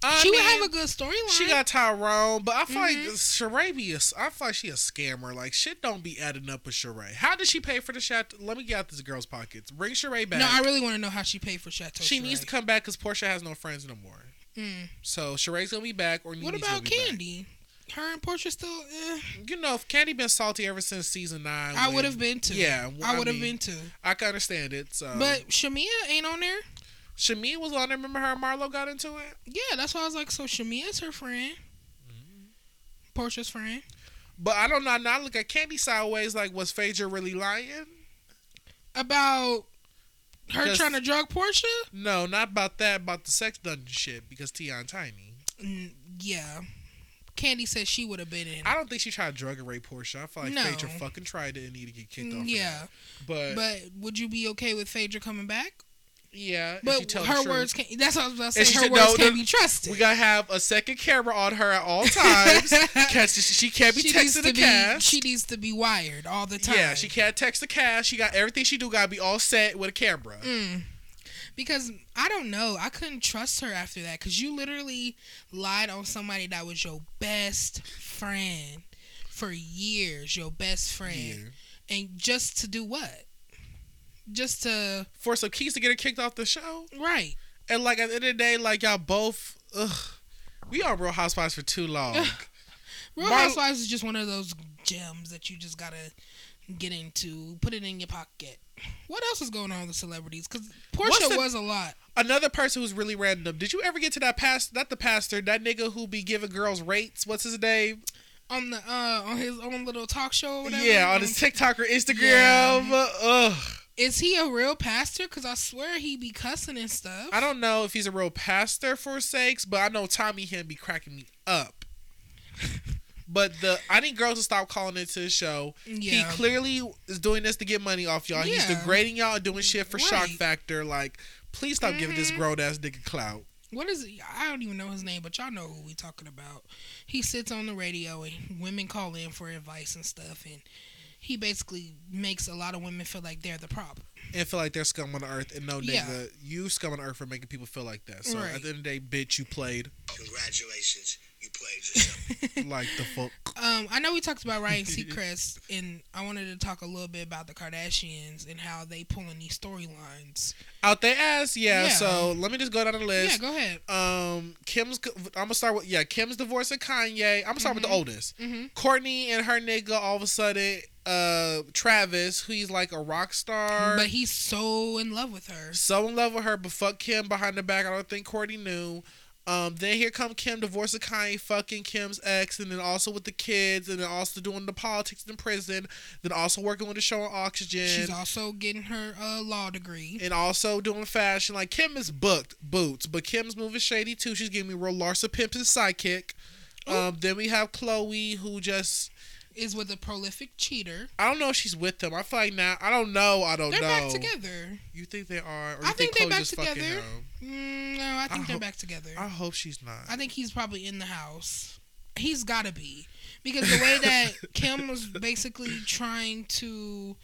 I she would have a good storyline. She got Tyrone, but I feel Mhm. like Sheree be a, I feel like she a scammer. Like shit don't be adding up with Sheree. How did she pay for the shot? Let me get out this girl's pockets. Bring Sheree back. No, I really want to know how she paid for Chateau. she needs to come back because Porsha has no friends no more. Mm. So Sheree's gonna be back, or What about gonna be back. Kandi? Her and Porsha still. Eh, You know, if Kandi been salty ever since season nine, I would have been too. Yeah, I would have mean, been too. I can understand it. So, But Shamea ain't on there. Shamea was on there. Remember her and Marlo got into it. Yeah, that's why I was like, so Shamea's her friend. Mm-hmm. Porsha's friend. But I don't know. Now I look at Kandi sideways. Like, was Phaedra really lying? About her Because- trying to drug Porsha? No, not about that. About the sex dungeon shit because T.I. and Tiny. Mm, yeah. Kandi said she would have been in. I don't think she tried to drug and rape Porsha. I feel like No. Phaedra fucking tried it and need to get kicked off. Of yeah. that. but, But would you be okay with Phaedra coming back? Yeah, But her words can't. That's what I was about to say. Her said, words no, can't be trusted. We gotta have a second camera on her at all times. Catch she can't be she texting the be. cast. She needs to be wired all the time. Yeah, she can't text the cast. She got everything she do gotta be all set with a camera. Mm. Because I don't know, I couldn't trust her after that. Because you literally lied on somebody that was your best friend for years, your best friend, Yeah. and just to do what? Just to For some keys to get her kicked off the show. right. And like at the end of the day, like y'all both ugh. We on Real Housewives for too long. Real Mar- Housewives is just one of those gems that you just gotta get into, put it in your pocket. What else is going on with the celebrities? Because Porsha the- was a lot. Another person who's really random. Did you ever get to that past not the pastor, that nigga who be giving girls rates? What's his name? On the uh on his own little talk show or whatever. Yeah, on his TikTok or Instagram. Yeah. Ugh. Is he a real pastor? Because I swear he be cussing and stuff. I don't know if he's a real pastor for sakes, but I know Tommy him be cracking me up. but the I need girls to stop calling into the show. Yeah. He clearly is doing this to get money off y'all. Yeah. He's degrading y'all and doing shit for shock factor. Like, please stop giving this Mhm. grown ass nigga clout. What is it? I don't even know his name, but y'all know who we talking about. He sits on the radio and women call in for advice and stuff, and he basically makes a lot of women feel like they're the problem. And feel like they're scum on the earth and no nigga, Yeah. you scum on the earth for making people feel like that. So Right. at the end of the day, bitch, you played Congratulations, you played yourself. like the fuck. Um, I know we talked about Ryan Seacrest, and I wanted to talk a little bit about the Kardashians and how they pulling these storylines. Out their ass, yeah, Yeah. So let me just go down the list. Yeah, go ahead. Um, Kim's. I'm gonna start with yeah. Kim's divorce divorcing Kanye. I'm gonna start with the oldest. hmm Kourtney and her nigga. All of a sudden, uh, Travis, who he's like a rock star, But he's so in love with her. so in love with her, but fuck Kim behind the back. I don't think Kourtney knew. Um, then here come Kim divorcing Kanye, fucking Kim's ex, and then also with the kids, and then also doing the politics in prison. Then also working with the show on Oxygen. She's also getting her uh, law degree. and also doing fashion. Like Kim is booked boots, but Kim's moving shady too. She's giving me real Larsa Pippen's sidekick. Um, then we have Khloé, who just Is with a prolific cheater. I don't know if she's with them. I feel like now I don't know. I don't know. They're back together. You think they are? Or you I think they're Khloé's back together. Mm, no, I think I they're hope- back together. I hope she's not. I think he's probably in the house. He's got to be because the way that Kim was basically trying to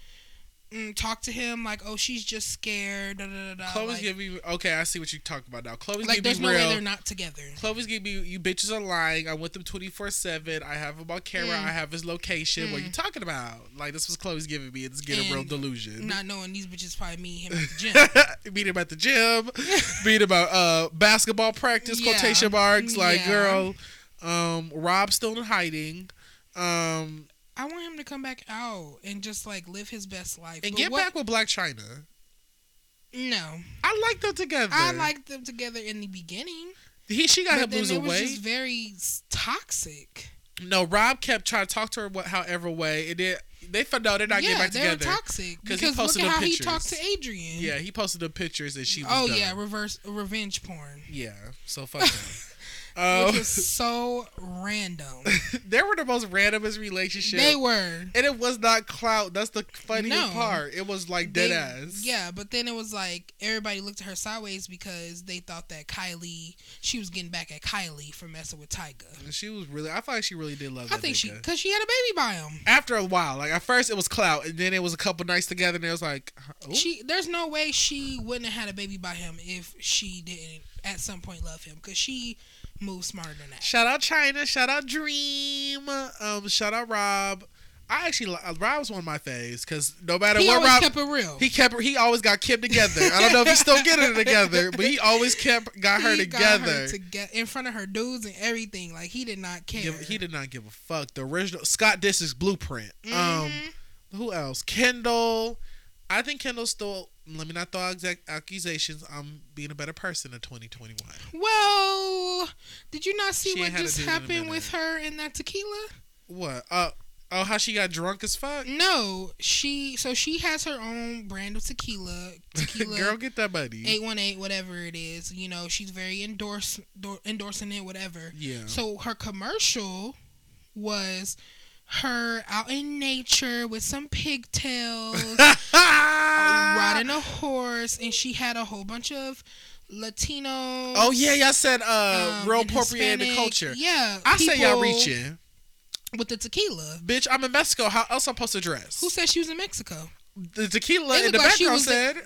mm, talk to him, like, oh, she's just scared. Da, da, da, Khloé's like, giving me okay. I see what you're talking about now. Khloé's like there's no real. way they're not together. Khloé's giving me you bitches are lying. I'm with them 24 seven. I have him on camera. Mm. I have his location. What Mm. you talking about? Like this was Khloé's giving me. It's getting a real delusion. Not knowing these bitches probably meet him at the gym. meet him at the gym, meet him at uh, basketball practice, Yeah. quotation marks. Like, Yeah. girl, um, Rob's still in hiding. Um, I want him to come back out and just like live his best life and But get what- back with Blac Chyna. No, I like them together. I liked them together in the beginning, he. She got him it was weight. just very toxic. No, Rob kept trying to talk to her, what, however way, and then they found out they're not yeah, getting back together. they were together. toxic 'Cause he because look at how he talked to Adrian. Yeah, he posted the pictures and she was. Oh done. yeah, reverse revenge porn, yeah. So fuck him. Um, which was so random. they were the most randomest relationship. They were. and it was not clout. That's the funniest No. part. It was like dead They- ass. Yeah, but then it was like everybody looked at her sideways because they thought that Kylie, she was getting back at Kylie for messing with Tyga. And she was really. I feel like she really did love. I think she, cause she had a baby by him. After a while, like at first it was clout, and then it was a couple nights together, and it was like, oh. She, there's no way she wouldn't have had a baby by him if she didn't at some point love him because she moves smarter than that. Shout out Chyna. Shout out Dream. Um, shout out Rob. I actually li- Rob was one of my faves because no matter He what Rob kept it real. he kept he always got Kim together. I don't know if he's still getting it together, but he always kept got her He together. Got her toge- in front of her dudes and everything. Like he did not care. Give- he did not give a fuck. The original Scott Disick's blueprint. Um, Mhm. who else? Kendall. I think Kendall still. Let me not throw exact accusations. I'm being a better person in 2021. Well, did you not see She what ain't had a just dude in a happened with her and that tequila? What? Uh oh, how she got drunk as fuck. No, she. So she has her own brand of tequila. Tequila. Girl, get that buddy. Eight one eight, whatever it is. You know, she's very endorse, endor- endorsing it, whatever. Yeah. So her commercial was her out in nature with some pigtails, riding a horse, and she had a whole bunch of Latinos. Oh yeah, y'all said uh um, real appropriated Hispanic- culture. Yeah, I say y'all reaching. with the tequila. Bitch, I'm in Mexico. How else I'm supposed to dress? Who said she was in Mexico? the tequila in the like background said.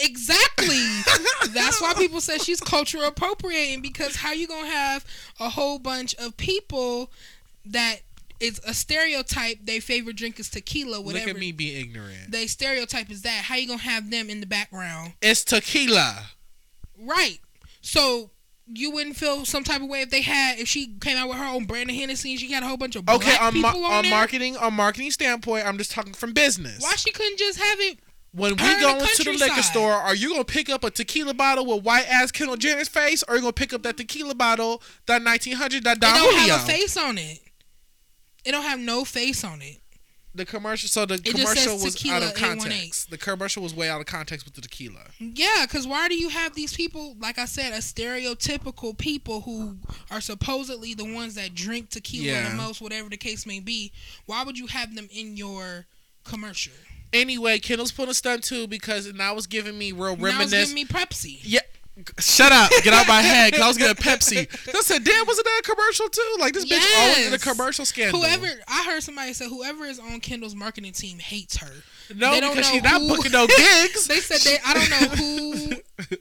Exactly. That's why people say she's cultural appropriating because how you gonna have a whole bunch of people that is a stereotype. Their favorite drink is tequila. Whatever. Look at me being ignorant. They stereotype is that. How you gonna have them in the background? It's tequila. Right. So you wouldn't feel some type of way if they had if she came out with her own brand of Hennessy and she had a whole bunch of Okay, black on, ma- people on, on there. marketing, on marketing standpoint, I'm just talking from business. Why she couldn't just have it? when we go the into the liquor store, are you gonna pick up a tequila bottle with white ass Kendall Jenner's face, or are you gonna pick up that tequila bottle, that 1900, that It don't Julio? have a face on it. It don't have no face on it. The commercial, so the just commercial was out of 818. context. The commercial was way out of context with the tequila. Yeah, because why do you have these people, like I said, a stereotypical people who are supposedly the ones that drink tequila Yeah. the most, whatever the case may be? Why would you have them in your commercial? Anyway, Kendall's putting a stunt too because now it's giving me real Now it's giving me Pepsi. Yeah. Shut up. Get out my head. Cause I was getting Pepsi. I said, damn, wasn't that a commercial too? Like this bitch always in a commercial scandal. Whoever I heard somebody say whoever is on Kendall's marketing team hates her. No, they don't because she's not booking no gigs. They said they I don't know who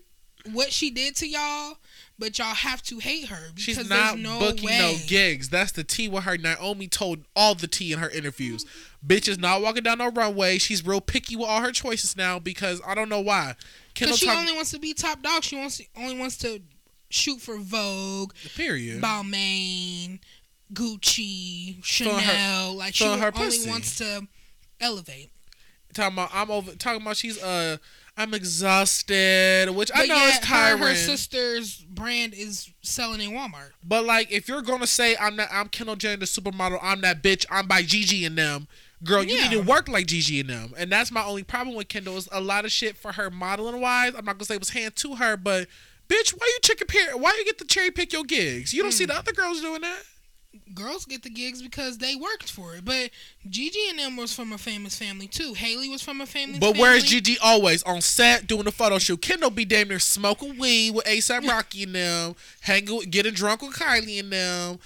what she did to y'all, but y'all have to hate her because She's there's not no booking way. no gigs. That's the tea with her. Naomi told all the tea in her interviews. Bitch is not walking down no runway. She's real picky with all her choices now because I don't know why. Because she talk- only wants to be top dog. She wants only wants to shoot for Vogue, period. Balmain, Gucci, Feeling her- Chanel. like she her only pussy. wants to elevate. talking about I'm over talking about she's uh I'm exhausted, which I know yet is her, tiring. her sister's brand is selling in Walmart. But like, if you're gonna say I'm that I'm Kendall Jenner, the supermodel, I'm that bitch, I'm by Gigi and them, girl, you Yeah. need to work like Gigi and them, and that's my only problem with Kendall is a lot of shit for her modeling wise. I'm not gonna say it was hand to her, but bitch, why you chicken pear? Why you get to cherry pick your gigs? You don't Hmm. see the other girls doing that. Girls get the gigs because they worked for it. But Gigi and them was from a famous family too. Hailey was from a family. But where's Gigi always on set doing the photo shoot? Kendall be damn near smoking weed with ASAP Rocky and them, hanging, getting drunk with Kylie and them,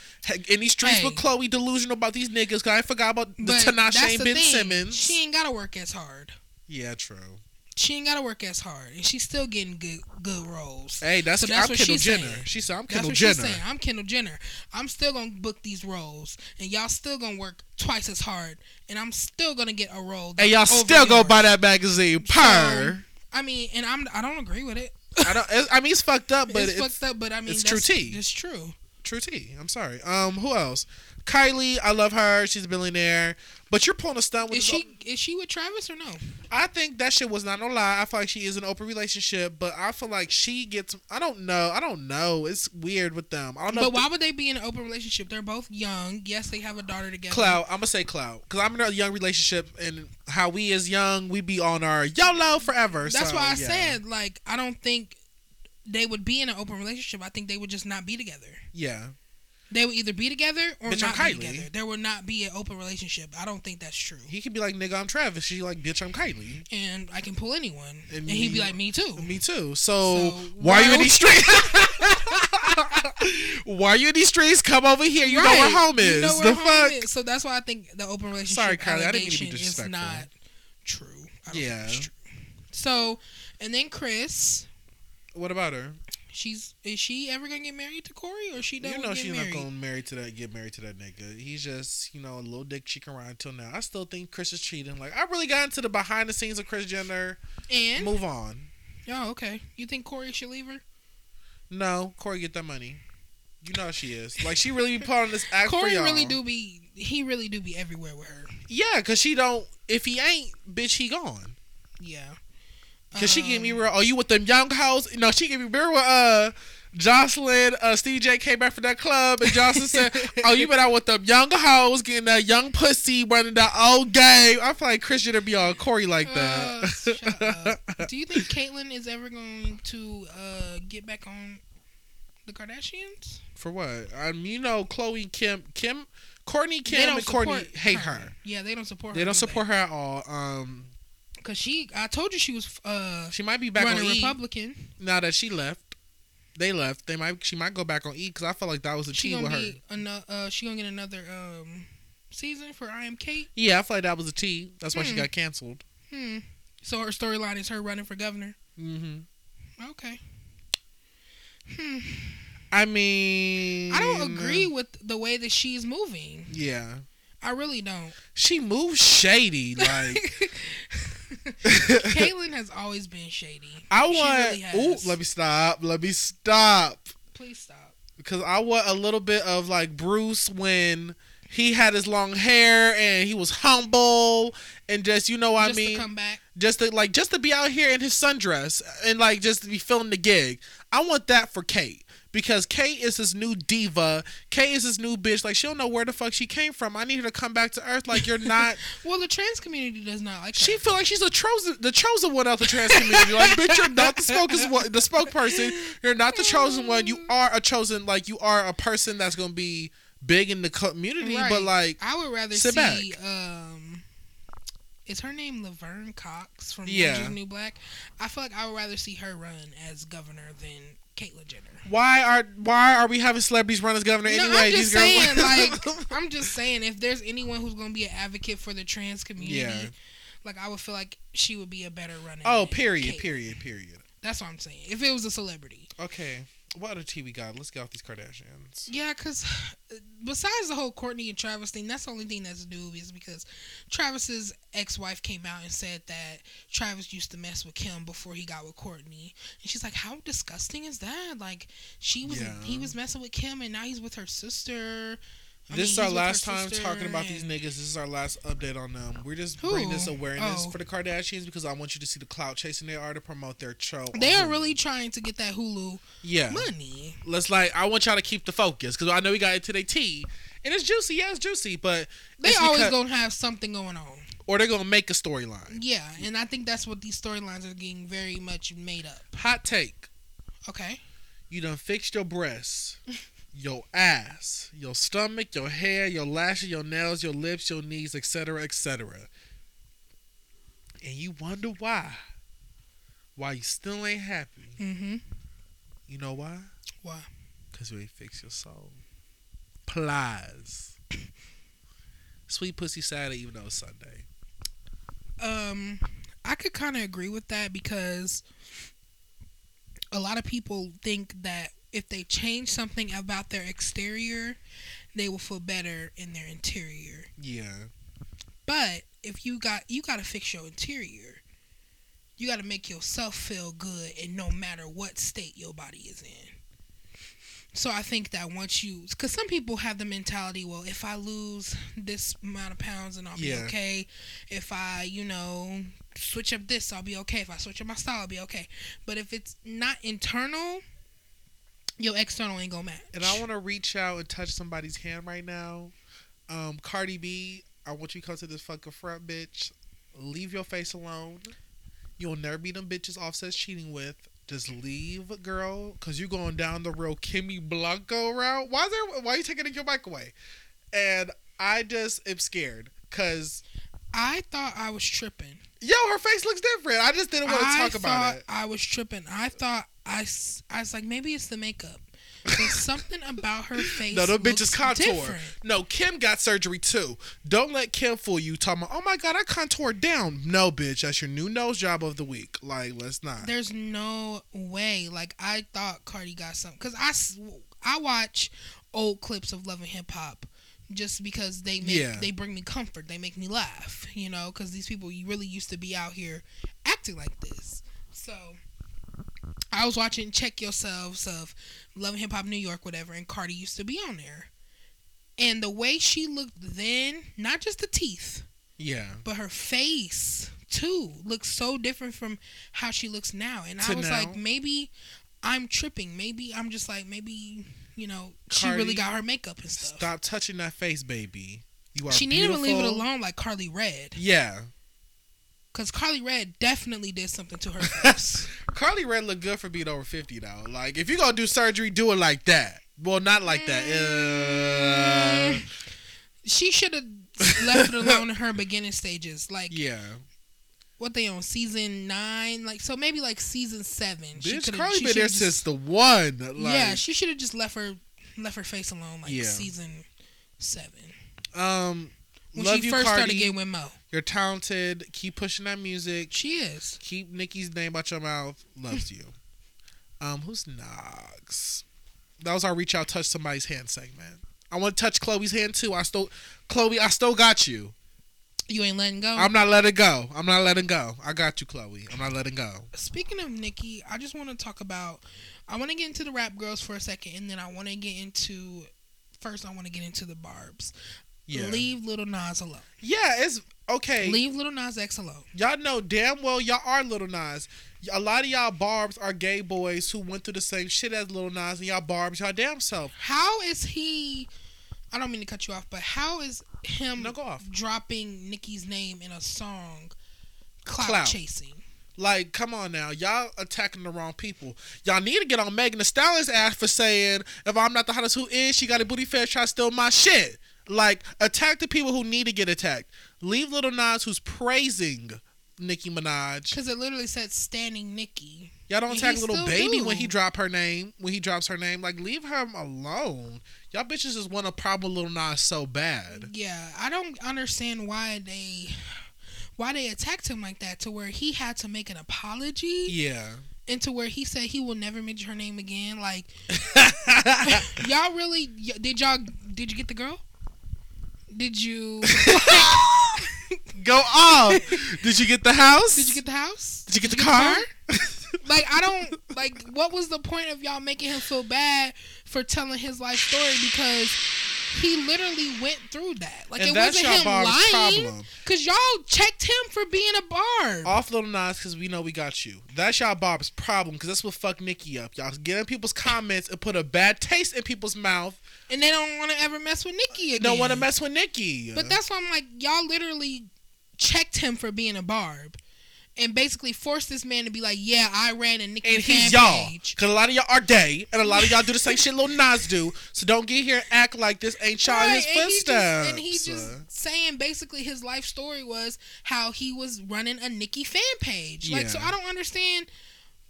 in these streets Hey. with Khloé, delusional about these niggas. Cause I forgot about the Tinashe that's and Ben thing. Simmons. She ain't gotta work as hard. yeah, true. She ain't gotta work as hard, and she's still getting good good roles. Hey, that's, So that's I'm what Kendall she's Jenner. saying. She said I'm Kendall That's what Jenner. she's saying. I'm Kendall Jenner. I'm still gonna book these roles, and y'all still gonna work twice as hard, and I'm still gonna get a role. And y'all still go buy that magazine. Per. I mean, and I'm I don't agree with it. I don't. I mean, it's fucked up, but it's, it's, fucked up, but I mean, it's true tea. It's true. true tea. I'm sorry. Um, who else? Kylie, I love her. She's a billionaire. But you're pulling a stunt with Is she is she with Travis or no? I think that shit was not no lie. I feel like she is an open relationship, but I feel like she gets. I don't know. I don't know. It's weird with them. I don't know. But why would they be in an open relationship? They're both young. Yes, they have a daughter together. clout. I'm gonna say clout because I'm in a young relationship, and how we as young, we be on our YOLO forever. That's so, why I yeah. said like I don't think they would be in an open relationship. I think they would just not be together. Yeah. They would either be together or Bitch, not be together. There would not be an open relationship. I don't think that's true. He could be like, nigga, I'm Travis. She like, bitch, I'm Kylie. And I can pull anyone, And and, he'd be like me too. Me too. So, So, why are you in these streets? why are you in these streets? Come over here. You know where home is. You know the where fuck? home is. So that's why I think the open relationship Sorry, Kylie, I didn't mean to be allegation is not true. I don't think Yeah. it's true. So, and then Kris, What about her? She's is she ever gonna get married to Corey or she done You know she's married? not gonna marry to that. Get married to that nigga. He's just you know a little dick she can ride until now. I still think Kris is cheating. Like I really got into the behind the scenes of Kris Jenner. And Move on. oh, okay. You think Corey should leave her? No, Corey get that money. You know how she is. Like she really be put on this act for Corey y'all. really do be he really do be everywhere with her. Yeah, cause she don't. If he ain't, bitch, he gone. Yeah. Cause she gave me Um, real. Oh, you with them young hoes? No, she gave me real. Uh, Joseline, uh, Steve J came back from that club, and Joseline said, "Oh, you been out with them young hoes, getting that young pussy, running that old game." I feel like Christian should be on Corey like Uh, that. shut up. Do you think Caitlyn is ever going to uh, get back on the Kardashians? For what? Um, you know, Khloé, Kim, Kim, Kourtney, They Kim, and Kourtney hate her. Yeah, they don't support her. They don't support her at all. Um, Cause she, I told you she was uh, she might be back on E Republican. now that she left. They left. They might. She might go back on E because I felt like that was a She with her. Uh, she gonna get another um season for I Am Cait. Yeah, I feel like that was a T. That's why she Hmm. got canceled. Hmm. So her storyline is her running for governor. Mm-hmm. Okay. Hmm. I mean, I don't agree with the way that she's moving. Yeah, I really don't. she moves shady. Like Caitlyn has always been shady. I want. really ooh, let me stop. Let me stop. Please stop. Because I want a little bit of like Bruce when he had his long hair and he was humble and just you know what Just I mean. to come back. just to like just to be out here in his sundress and like just to be filming the gig. I want that for Cait because Cait is this new diva. Cait is this new bitch. Like she don't know where the fuck she came from. I need her to come back to earth. Like you're not. Well, the trans community does not like she her. feel like she's a chosen, the chosen one of the trans community. Like bitch, you're not the spokes one, the spokesperson. You're not the chosen one. You are a chosen. Like you are a person that's gonna be big in the community. Right. But like I would rather sit see. Um, is her name Laverne Cox from Yeah. Orange is New Black? I feel like I would rather see her run as governor than Caitlyn Jenner. why are why are we having celebrities run as governor No, anyway? I'm just saying, like, I'm just saying, if there's anyone who's gonna be an advocate for the trans community, Yeah. like, I would feel like she would be a better runner. Oh, period, period, period. That's what I'm saying. If it was a celebrity, Okay, what other tea we got? Let's get off these Kardashians. yeah, because uh, besides the whole Kourtney and Travis thing, that's the only thing that's new is because Travis's ex-wife came out and said that Travis used to mess with Kim before he got with Kourtney, and she's like, "How disgusting is that? Like, she was Yeah. he was messing with Kim, and now he's with her sister." I this is our he's with her last time talking about these niggas. This is our last update on them. We're just Who? bringing this awareness Oh. for the Kardashians because I want you to see the clout chasing they are to promote their show. They are Hulu. really trying to get that Hulu yeah. money. Let's like I want y'all to keep the focus because I know we got into their tea and it's juicy. Yeah, it's juicy, but They always gonna have something going on. or they're gonna make a storyline. Yeah, and I think that's what these storylines are getting very much made up. Hot take. Okay. You done fixed your breasts, your ass, your stomach, your hair, your lashes, your nails, your lips, your knees, etc., etc. And you wonder why. Why you still ain't happy. Mm-hmm. You know why? Why? Because you ain't fixed your soul. Plies. Sweet pussy Saturday, even though it's Sunday. Um, I could kind of agree with that because a lot of people think that if they change something about their exterior, they will feel better in their interior. Yeah. But if you got you got to fix your interior. You got to make yourself feel good and no matter what state your body is in. So I think that once you cuz some people have the mentality, well, if I lose this amount of pounds and I'll be okay. If I, you know, switch up this, I'll be okay. If I switch up my style, I'll be okay. But if it's not internal, your external ain't to match. And I want to reach out and touch somebody's hand right now. Um, Cardi B, I want you to come to this fucking front, bitch. Leave your face alone. You'll never be them bitches Offset's cheating with. Just leave, girl, because you're going down the real Kimmy Blanco route. Why is there? Why are you taking your mic away? And I just am scared because I thought I was tripping. yo, her face looks different. I just didn't want to I talk about thought it. I was tripping. I thought I, I was like maybe it's the makeup There's something about her face. No, them looks bitches contour. different. No, Kim got surgery too. Don't let Kim fool you. Talking about, oh my god, I contoured down. No, bitch, that's your new nose job of the week. Like, let's not. There's no way. Like I thought Cardi got something because I I watch old clips of Love and Hip Hop just because they make Yeah. they bring me comfort. They make me laugh. You know, because these people you really used to be out here acting like this. So I was watching Check Yourselves of Love and Hip Hop New York, whatever, and Cardi used to be on there. And the way she looked then, not just the teeth, Yeah. but her face too looks so different from how she looks now. And I was now? like, maybe I'm tripping. Maybe I'm just like, maybe you know, she really got her makeup and stuff. Stop touching that face, baby. You are She needed beautiful. to leave it alone, like Karlie Redd, Yeah. because Karlie Redd definitely did something to her face. Karlie Redd look good for being over 50 though. Like if you gonna do surgery, do it like that. Well, not like that. Uh, she should have left it alone in her beginning stages. Like yeah. what they on season nine, like so maybe like season seven. she Bitch, coulda- Karlie she been there shoulda since just- the one. Like, yeah, she should have just left her left her face alone, like Yeah. season seven. um, when love she you, first Cardi. started getting with Mo. You're talented. Keep pushing that music. She is. Keep Nicki's name out your mouth. Loves you. Um, who's Knox? That was our reach out, touch somebody's hand segment. I want to touch Khloé's hand too. I still, Khloé, I still got you. You ain't letting go. I'm not letting go. I'm not letting go. I got you, Khloé. I'm not letting go. Speaking of Nicki, I just want to talk about. I want to get into the rap girls for a second, and then I want to get into. First, I want to get into the Barbs. Yeah. Leave Little Nas alone. Yeah, it's okay. Leave Little Nas X alone. Y'all know damn well y'all are Little Nas. A lot of y'all barbs are gay boys who went through the same shit as Little Nas, and y'all barbs y'all damn self. How is he? I don't mean to cut you off, but how is him No, go off. dropping Nicki's name in a song clout, Clout. chasing? Like, come on now, y'all attacking the wrong people. Y'all need to get on Megan Thee Stallion's ass for saying, "If I'm not the hottest, who is? She got a booty fetish, try to steal my shit." Like, attack the people who need to get attacked. Leave Little Nas, who's praising Nicki Minaj. Because it literally said standing Nicki. Y'all don't And attack little baby do. when he drop her name. When he drops her name, like leave her alone. Y'all bitches just want to problem Little Nas so bad. Yeah, I don't understand why they why they attacked him like that to where he had to make an apology Yeah. and to where he said he will never mention her name again. Like y'all really y- did y'all did you get the girl? Did you Go off. Did you get the house? did you get the house? Did you get the you car? Like I don't like what was the point of y'all making him feel bad for telling his life story because he literally went through that. Like And it that's wasn't him lying problem. cuz y'all checked him for being a barb. Off Lil Nas because we know we got you. That's y'all Bob's problem because that's what fucked Nicki up. Y'all get in people's comments and put a bad taste in people's mouth. and they don't want to ever mess with Nicki again. Don't want to mess with Nicki. But that's why I'm like, y'all literally checked him for being a barb, and basically forced this man to be like, yeah, I ran a Nicki and fan he's y'all. page. Because a lot of y'all are gay, and a lot of y'all do the same shit Lil Nas do. So don't get here and act like this ain't y'all in his and he just, and he just saying basically his life story was how he was running a Nicki fan page. Like, so I don't understand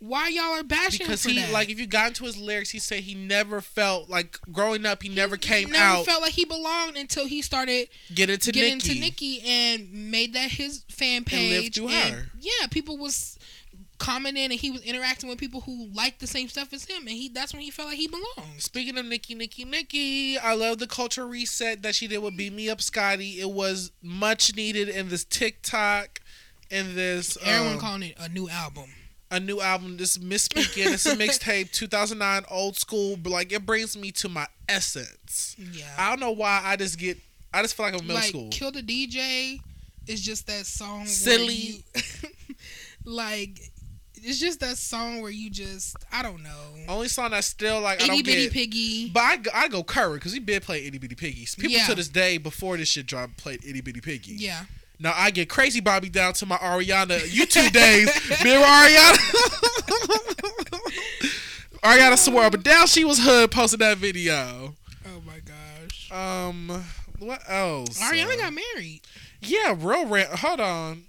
why y'all are bashing because him for he that. like if you got into his lyrics, he said he never felt like growing up. He never came never out felt like he belonged until he started get into getting Nicki. into Nicki and made that his fan page. lived through her. Yeah, people was commenting and he was interacting with people who liked the same stuff as him, and he that's when he felt like he belonged. Speaking of Nicki, Nicki, Nicki, I love the culture reset that she did with "Beam Me Up, Scotty." It was much needed in this TikTok, in this Everyone um, calling it a new album. A new album. This misspeaking. it's a mixtape, 2009, old school. But like it brings me to my essence. Yeah, I don't know why. I just get. I just feel like I'm middle like school. Kill the DJ is just that song. where Silly. you- like it's just that song where you just I don't know. Only song that's still like I Itty don't bitty get. piggy. But I, go- I go current because he been playing Itty Bitty Piggies. People Yeah. to this day before this shit dropped played Itty Bitty Piggy. Yeah. Now I get crazy Bobby down to my Ariana YouTube days. Remember Ariana? Ariana swore up and down she was hood posting that video. Oh my gosh. Um, what else? Ariana got married. yeah, real rant. Hold on.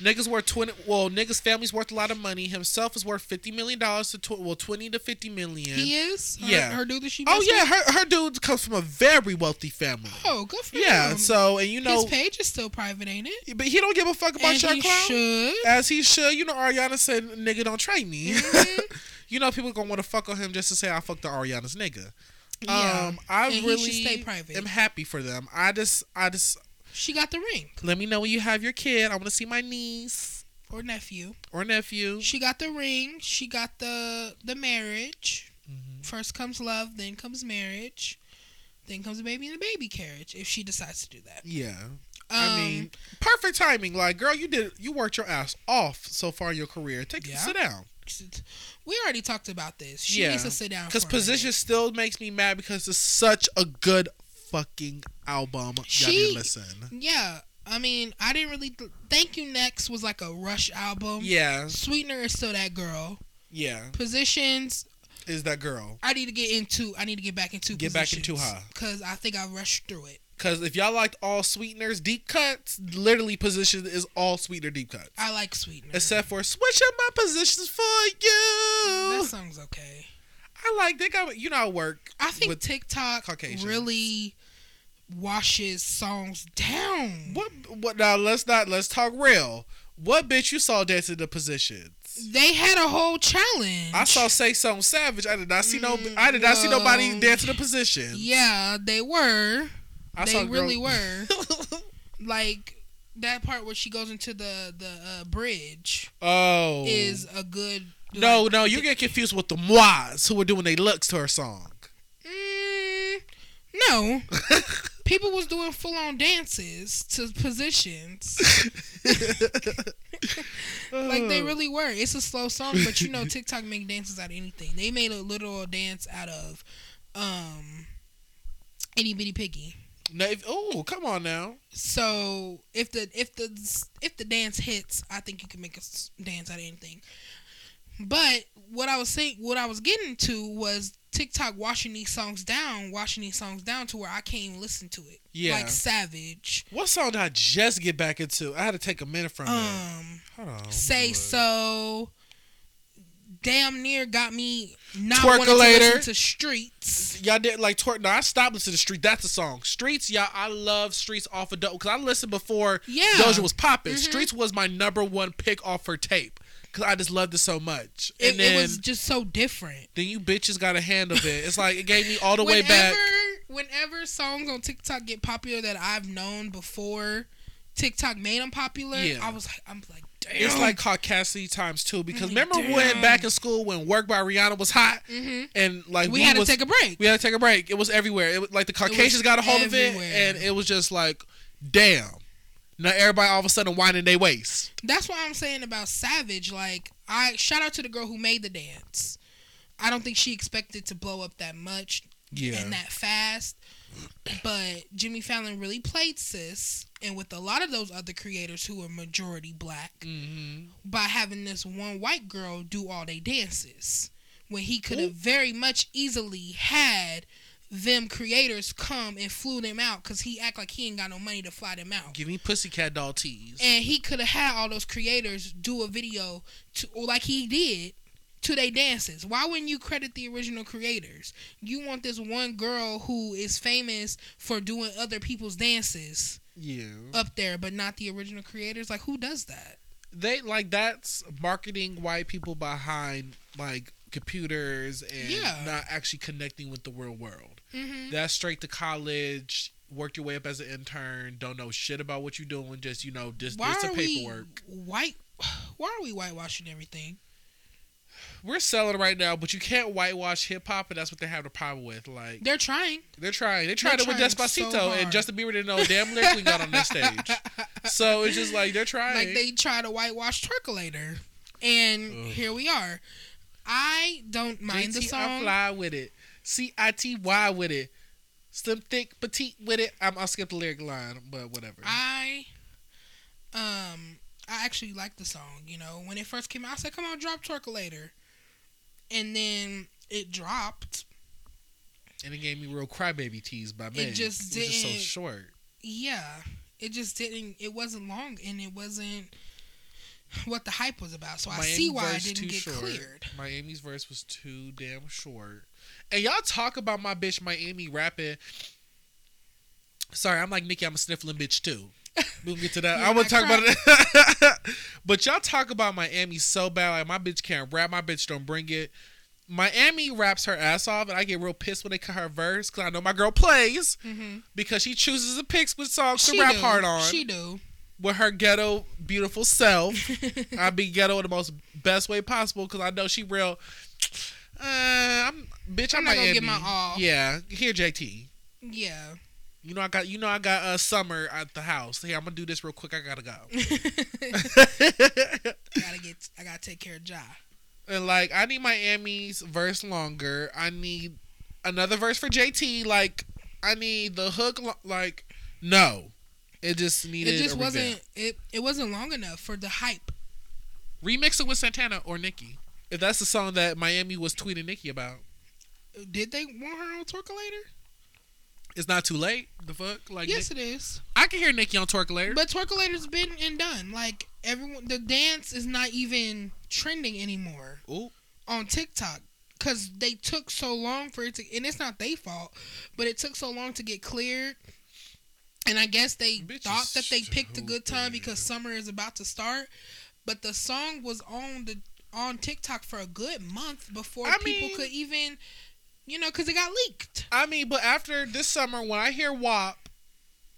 Niggas worth twenty. Well, niggas family's worth a lot of money. Himself is worth fifty million dollars to tw- well twenty to fifty million. He is. Her, Yeah. Her dude that she. Oh yeah, with? her her dude comes from a very wealthy family. Oh, good for Yeah, him. so and you know, his page is still private, ain't it? but he don't give a fuck about and your he clown. should. As he should. You know, Ariana said, "Nigga, don't trade me." Mhm. you know, people gonna want to fuck on him just to say I fucked the Ariana's nigga. Yeah. Um, I And really stay private. I'm happy for them. I just, I just She got the ring let me know when you have your kid. I want to see my niece or nephew. or nephew. She got the ring. She got the the marriage. Mhm. First comes love, then comes marriage, then comes a baby in a baby carriage. If she decides to do that. Yeah. Um, I mean, perfect timing. Like, girl, you did you worked your ass off so far in your career. Take Yeah. sit down. we already talked about this. She Yeah. needs to sit down Because for a minute. position still makes me mad because it's such a good fucking album. Y'all She- to listen. Yeah, I mean, I didn't really. Thank you. Next was like a Rush album. Yeah, Sweetener is still that girl. yeah. Positions. Is that girl? I need to get into. I need to get back into. Get back into her. because I think I rushed through it. Because if y'all liked all sweeteners, deep cuts, literally position is all sweetener deep cuts. I like Sweetener. Except for switch up my positions for you. that song's okay. I like they got you know I work. I think with TikTok Caucasians. really washes songs down. What what now let's not let's talk real. What bitch you saw dancing the positions? They had a whole challenge. I saw say something savage. I did not see no Mm, I did not see nobody dancing the position. Yeah, they were. I they saw a girl- really were. Like that part where she goes into the the uh, bridge oh. is a good. no, like, no, you get confused with the Mois who were doing their looks to her song. No. People was doing full on dances to positions. Like they really were. It's a slow song, but you know TikTok make dances out of anything. They made a literal dance out of um itty bitty piggy. No, if- oh, come on now. So if the if the if the dance hits, I think you can make a dance out of anything. But what I was saying, what I was getting to was TikTok washing these songs down, washing these songs down to where I can't even listen to it. Yeah. like Savage, What song did I just get back into? I had to take a minute from it. um, Hold on. say so. Damn near got me not wanting to listen to Streets. Y'all did like twerk. No, I stopped listening to Street. That's a song. Streets, y'all. I love Streets off of Doja because I listened before Yeah. Doja was popping. Mhm. Streets was my number one pick off her tape because I just loved it so much. It, And then, it was just so different. then you bitches got a hand of it. It's like it gave me all the way back. Whenever songs on TikTok get popular that I've known before TikTok made them popular, Yeah. I was like, I'm like, damn. It's like called Cassidy times two because remember when back in school when "Work" by Rihanna was hot hmm and like we, had was, to take a break. we had to take a break. It was everywhere. It was like the Caucasians got a hold of it, and it was just like, damn. Now everybody all of a sudden whining their waist. That's what I'm saying about Savage. Like, I shout out to the girl who made the dance. I don't think she expected to blow up that much Yeah. and that fast. But Jimmy Fallon really played sis, and with a lot of those other creators who are majority black, hmm by having this one white girl do all they dances, when he could have very much easily had them creators come and flew them out because he act like he ain't got no money to fly them out. Give me pussycat doll tease. And he could have had all those creators do a video to, or like he did, to their dances. Why wouldn't you credit the original creators? You want this one girl who is famous for doing other people's dances yeah. up there, but not the original creators? Like, who does that? They like that's marketing white people behind like computers and Yeah. not actually connecting with the real world. Mm-hmm. That's straight to college, worked your way up as an intern, don't know shit about what you're doing, just you know, just Why just the paperwork. white? Why are we whitewashing everything? We're selling right now, but you can't whitewash hip hop, and that's what they have the problem with. Like They're trying. they're trying, they tried it with Despacito, so and. Justin Bieber didn't know damn lyric we got on that stage. So it's just like they're trying. Like they try to whitewash Twerkulator, and Ugh. here we are. I don't mind the JT, I fly with it. C I T Y with it. Slim, thick, petite with it. I'm, I'll skip the lyric line, but whatever. I um I actually like the song. You know, when it first came out, I said, "Come on, drop Twerkulator," and then it dropped. and it gave me real crybaby tease by me. It just it was just so didn't- short. Yeah, it just didn't. It wasn't long, and it wasn't. what the hype was about. So I see why I didn't get short. cleared. Miami's verse was too damn short. And y'all talk about my bitch Miami rapping. Sorry, I'm like Nicki. I'm a sniffling bitch too. We'll get to that. Yeah, I want to talk about it. but y'all talk about Miami so bad. Like my bitch can't rap. My bitch don't bring it. Miami raps her ass off, and I get real pissed when they cut her verse because I know my girl plays Mm-hmm. because she chooses to pick with songs She to rap do. hard on She do. With her ghetto beautiful self. I be ghetto in the most best way possible because I know she real. Uh, I'm bitch. I'm, I'm not gonna get my all. Yeah, here JT. yeah. You know I got. You know I got uh, summer at the house. Here I'm gonna do this real quick. I gotta go. I gotta get. I gotta take care of Ja. and like I need Miami's verse longer. I need another verse for JT. Like I need the hook. lo- Like no, it just needed. It just a wasn't. It it wasn't long enough for the hype. remix it with Santana or Nicki. If that's the song that Miami was tweeting Nicki about. Did they want her on Twerkulator? It's not too late. The fuck, like Yes, Nick- it is. I can hear Nicki on Twerkulator. But Twerkulator's been and done. Like everyone, the dance is not even trending anymore Ooh, on TikTok because they took so long for it to. And it's not their fault, but it took so long to get cleared. And I guess they Bitch thought that they picked a good time because summer is about to start. But the song was on the on TikTok for a good month before I people mean- could even, you know, because it got leaked. I mean, but after this summer, when I hear WAP,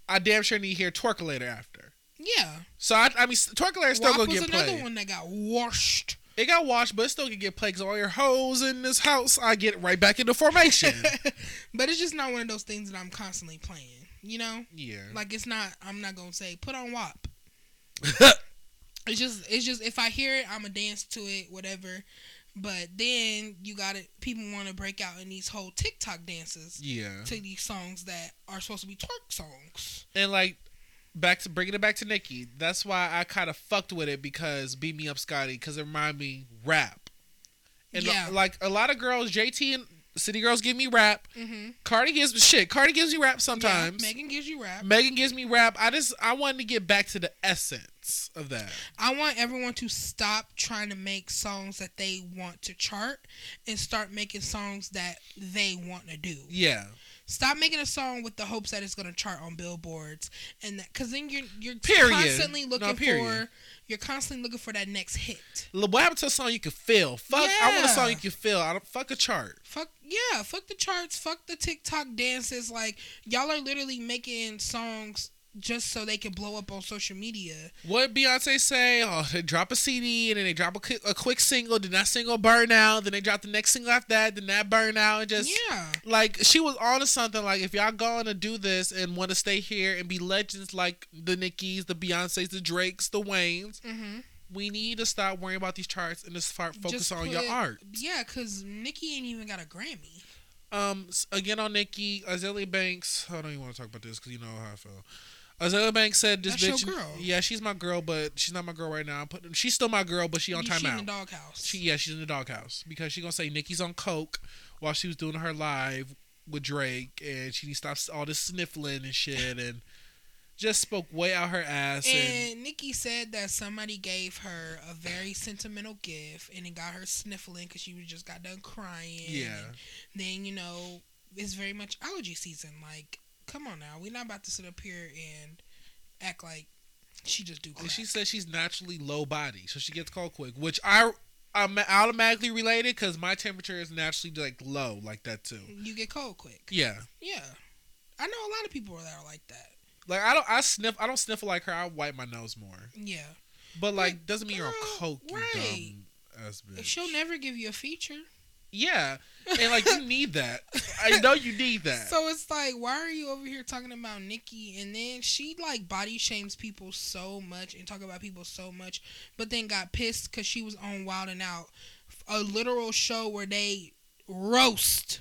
I damn sure need to hear Twerkulator after. Yeah, So I, I mean, Twerkulator still WAP gonna was get another played. one that got washed. It got washed, but it still can get played. Cause all your hoes in this house, I get right back into formation. but it's just not one of those things that I'm constantly playing. You know, yeah. like it's not. I'm not gonna say put on WAP. It's just. It's just if I hear it, I'm a dance to it, whatever. But then you got it. People want to break out in these whole TikTok dances yeah. to these songs that are supposed to be twerk songs. And like back to bringing it back to Nicki. That's why I kind of fucked with it because beam me up, Scotty, because it reminded me rap. And Yeah. like a lot of girls, JT and City Girls give me rap. Mm-hmm. Cardi gives me shit. Cardi gives me rap sometimes. Megan gives you rap. Megan gives me rap. I just I wanted to get back to the essence of that. I want everyone to stop trying to make songs that they want to chart and start making songs that they want to do. Yeah. Stop making a song with the hopes that it's going to chart on billboards and that because then you're you're Period. constantly No, looking period. for you're constantly looking for that next hit. What happened to a song you can feel? Fuck. I want a song you can feel. I don't fuck a chart. Fuck yeah, fuck the charts, fuck the TikTok dances. Like y'all are literally making songs just so they can blow up on social media. What Beyonce say? Oh, they drop a CD and then they drop a, qui- a quick single. Then that single burn out. Then they drop the next single after that. Then that burn out. And just yeah, like she was on to something. Like if y'all going to do this and want to stay here and be legends like the Nickies, the Beyonces, the Drakes, the Waynes, mm-hmm. We need to stop worrying about these charts and just start on your art. Yeah, because Nicki ain't even got a Grammy. Um, again on Nicki, Azealia Banks. I don't even want to talk about this because you know how I feel. Azealia Banks said this That's bitch. your girl. Yeah, she's my girl, but she's not my girl right now. I'm putting, she's still my girl, but she on She in the doghouse. She yeah, she's in the doghouse because she gonna say Nicki's on coke while she was doing her live with Drake, and she needs to stop all this sniffling and shit, and just spoke way out her ass. And, And Nicki said that somebody gave her a very sentimental gift and it got her sniffling because she just got done crying. yeah, And then, you know, it's very much allergy season. Like, come on now. We're not about to sit up here and act like she just do crack. and she says she's naturally low body, so she gets cold quick, which I. I'm automatically related because my temperature is naturally like low, like that too. you get cold quick. Yeah, Yeah. I know a lot of people that are like that. Like I don't, I sniff, I don't sniffle like her. I wipe my nose more, Yeah. but like Like, doesn't mean you're a girl, coke, you right. dumb ass bitch. She'll never give you a feature. Yeah, and like you need that. I know you need that. So it's like, why are you over here talking about Nicki? And then she like body shames people so much and talk about people so much, but then got pissed because she was on Wild and Out, a literal show where they roast,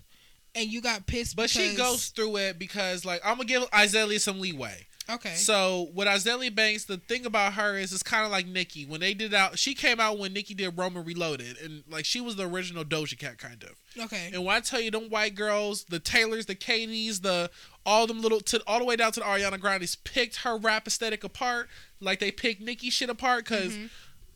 and you got pissed. But she goes through it because, like, I'm gonna give Azealia some leeway. okay. So with Azealia Banks, the thing about her is it's kind of like Nicki When they did out, she came out when Nicki did Roman Reloaded, and like she was the original Doja Cat kind of. okay. And when I tell you, them white girls, the Taylors, the Katy's, the all them little, to, all the way down to the Ariana Grande's, picked her rap aesthetic apart, like they picked Nicki shit apart. Because Mhm.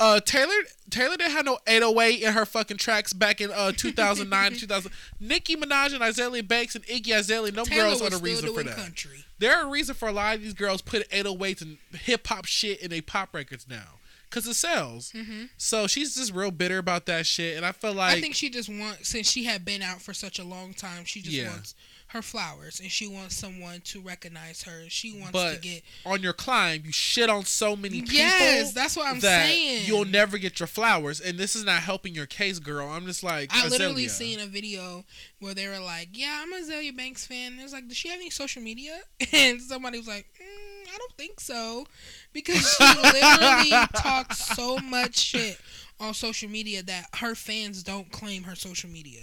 Uh, Taylor Taylor didn't have no 808 in her fucking tracks back in uh 2009 2000. Nicki Minaj and Azealia Banks and Iggy Azalea, no Taylor girls are the reason for that. country. They're a reason for a lot of these girls put 808s and hip hop shit in their pop records now. Cause it sells. So she's just real bitter about that shit, and I feel like Mm-hmm. I think she just wants, since she had been out for such a long time, she just Yeah. wants her flowers and she wants someone to recognize her. She wants But to get. on your climb, you shit on so many people. Yes, that's what I'm that saying. You'll never get your flowers, and this is not helping your case, girl. I'm just like I literally Azealia. seen a video where they were like, "Yeah, I'm a Azealia Banks fan." It was like, "Does she have any social media?" And somebody was like, mm, "I don't think so," because she literally talks so much shit on social media that her fans don't claim her social media.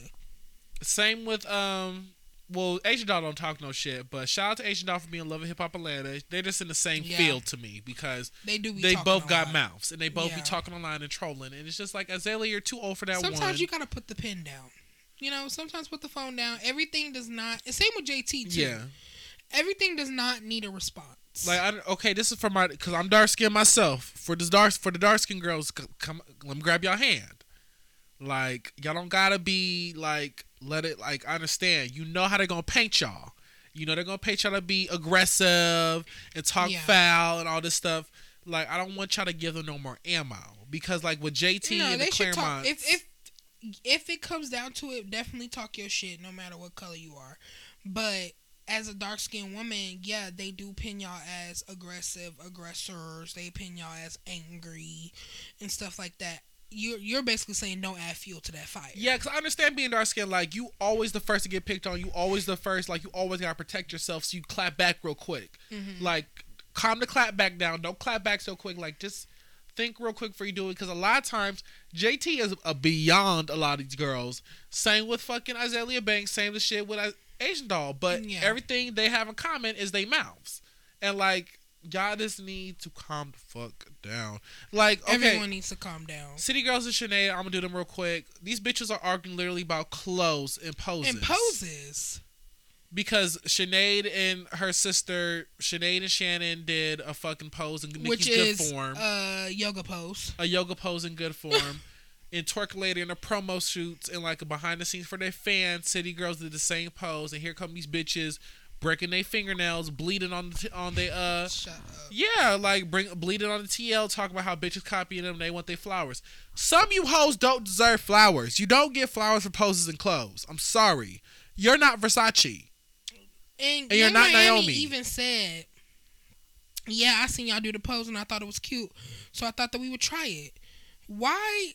Same with um. Well, Asian Doll don't talk no shit, but shout out to Asian Doll for being Love and Hip Hop Atlanta. They're just in the same Yeah. field to me because They do. They both got lot. mouths and they both be talking online and trolling, and it's just like Azealia, you're too old for that Sometimes one. you gotta put the pen down. You know, sometimes put the phone down. Everything does not. And same with JT too. yeah, Everything does not need a response. like I, okay, this is for my because I'm dark skinned myself. For the dark for the dark skinned girls, come let me grab your hand. Like y'all don't gotta be like let it like I understand. You know how they're gonna paint y'all. You know they're gonna paint y'all to be aggressive and talk Yeah. foul and all this stuff. Like I don't want y'all to give them no more ammo because like with JT no, and the they should talk. Clermont, If if if it comes down to it, definitely talk your shit, no matter what color you are. But as a dark skinned woman, yeah, they do pin y'all as aggressive aggressors. They pin y'all as angry and stuff like that. You're you're basically saying don't add fuel to that fire. Yeah, because I understand being dark skinned. Like, you always the first to get picked on. You always the first. Like, you always got to protect yourself. So you clap back real quick. Mhm. Like, calm the clap back down. Don't clap back so quick. Like, just think real quick before you do it. Because a lot of times, JT is a beyond a lot of these girls. Same with fucking Azealia Banks. Same the shit with Asian Doll. But Yeah. everything they have in common is they mouths. And, like, y'all just need to calm the fuck down. Like, okay. Everyone needs to calm down. City Girls and Sinead, I'm gonna do them real quick. These bitches are arguing literally about clothes and poses. And poses. Because Sinead and her sister, Sinead and Shannon, did a fucking pose in Nikki's which good is form. uh yoga pose. a yoga pose in good form. and Twerk Lady in a promo shoots and like a behind the scenes for their fans. City Girls did the same pose. And here come these bitches breaking their fingernails, bleeding on the t- on their uh Shut up. yeah, like bring bleeding on the TL, talking about how bitches copying them. They want their flowers. Some you hoes don't deserve flowers. You don't get flowers for poses and clothes. I'm sorry, you're not Versace. And, And you're not Miami Naomi. even said, "Yeah, I seen y'all do the pose and I thought it was cute, so I thought that we would try it. Why?"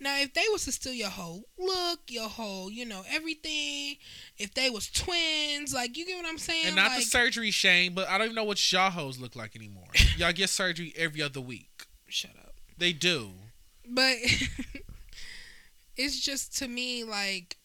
Now, if they was to steal your whole look, your whole, you know, everything, if they was twins, like you get what I'm saying, And not like, the surgery shame, but I don't even know what y'all hoes look like anymore. y'all get surgery every other week. shut up. They do. But it's just to me like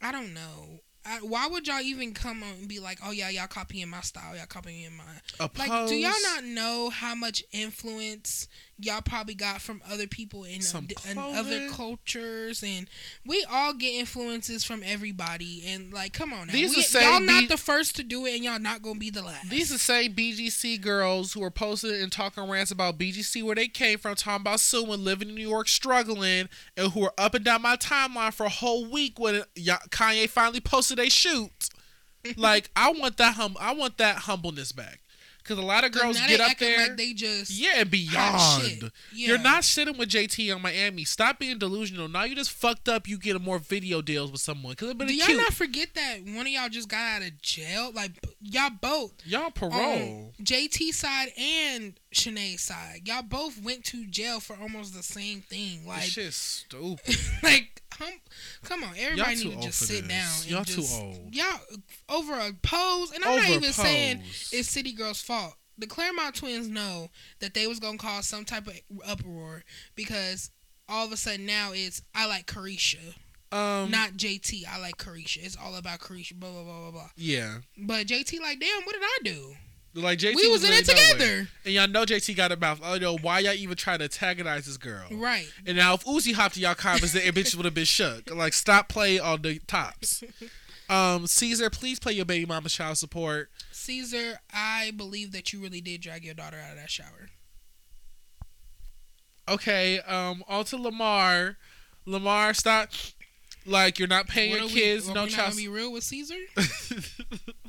I don't know. I, why would y'all even come on and be like, "Oh yeah, y'all copying my style, y'all copying my like"? Do y'all not know how much influence y'all probably got from other people in, uh, in other cultures, and we all get influences from everybody. And like, come on now, These we, same y'all not be- the first to do it, and y'all not gonna be the last. These are the same BGC girls who are posting and talking rants about BGC where they came from, talking about suing, living in New York, struggling, and who are up and down my timeline for a whole week when Kanye finally posted a shoot. like I want that hum, I want that humbleness back, because a lot of girls get up there. like they just yeah, and beyond. shit. You're not sitting with JT on Miami. Stop being delusional. Now you just fucked up. You get more video deals with someone because it's been Do y'all cute. not forget that one of y'all just got out of jail? Like y'all both, y'all um, parole. on JT side and Shannade's side, y'all both went to jail for almost the same thing. Like this shit's stupid. like, hum, come on, everybody need to just sit this. down. Y'all too old. Y'all over a pose, and I'm not Over a even saying it's City Girl's fault. The Clermont twins know that they was gonna cause some type of uproar because all of a sudden now it's I like Caresha, Um, not JT. I like Caresha. It's all about Caresha. Blah blah blah blah blah. yeah. But JT like, damn, what did I do? Like JT we was in it together, and y'all know JT got a mouth. Oh, know why y'all even try to antagonize this girl? right? And now if Uzi hopped to y'all comments, then bitches would have been shook. Like, stop playing on the tops. Um, Caesar, please play your baby mama child support. Caesar, I believe that you really did drag your daughter out of that shower. Okay, um, on to Lamar. Lamar, stop. Like you're not paying What your we- kids no we not child. be real with Caesar?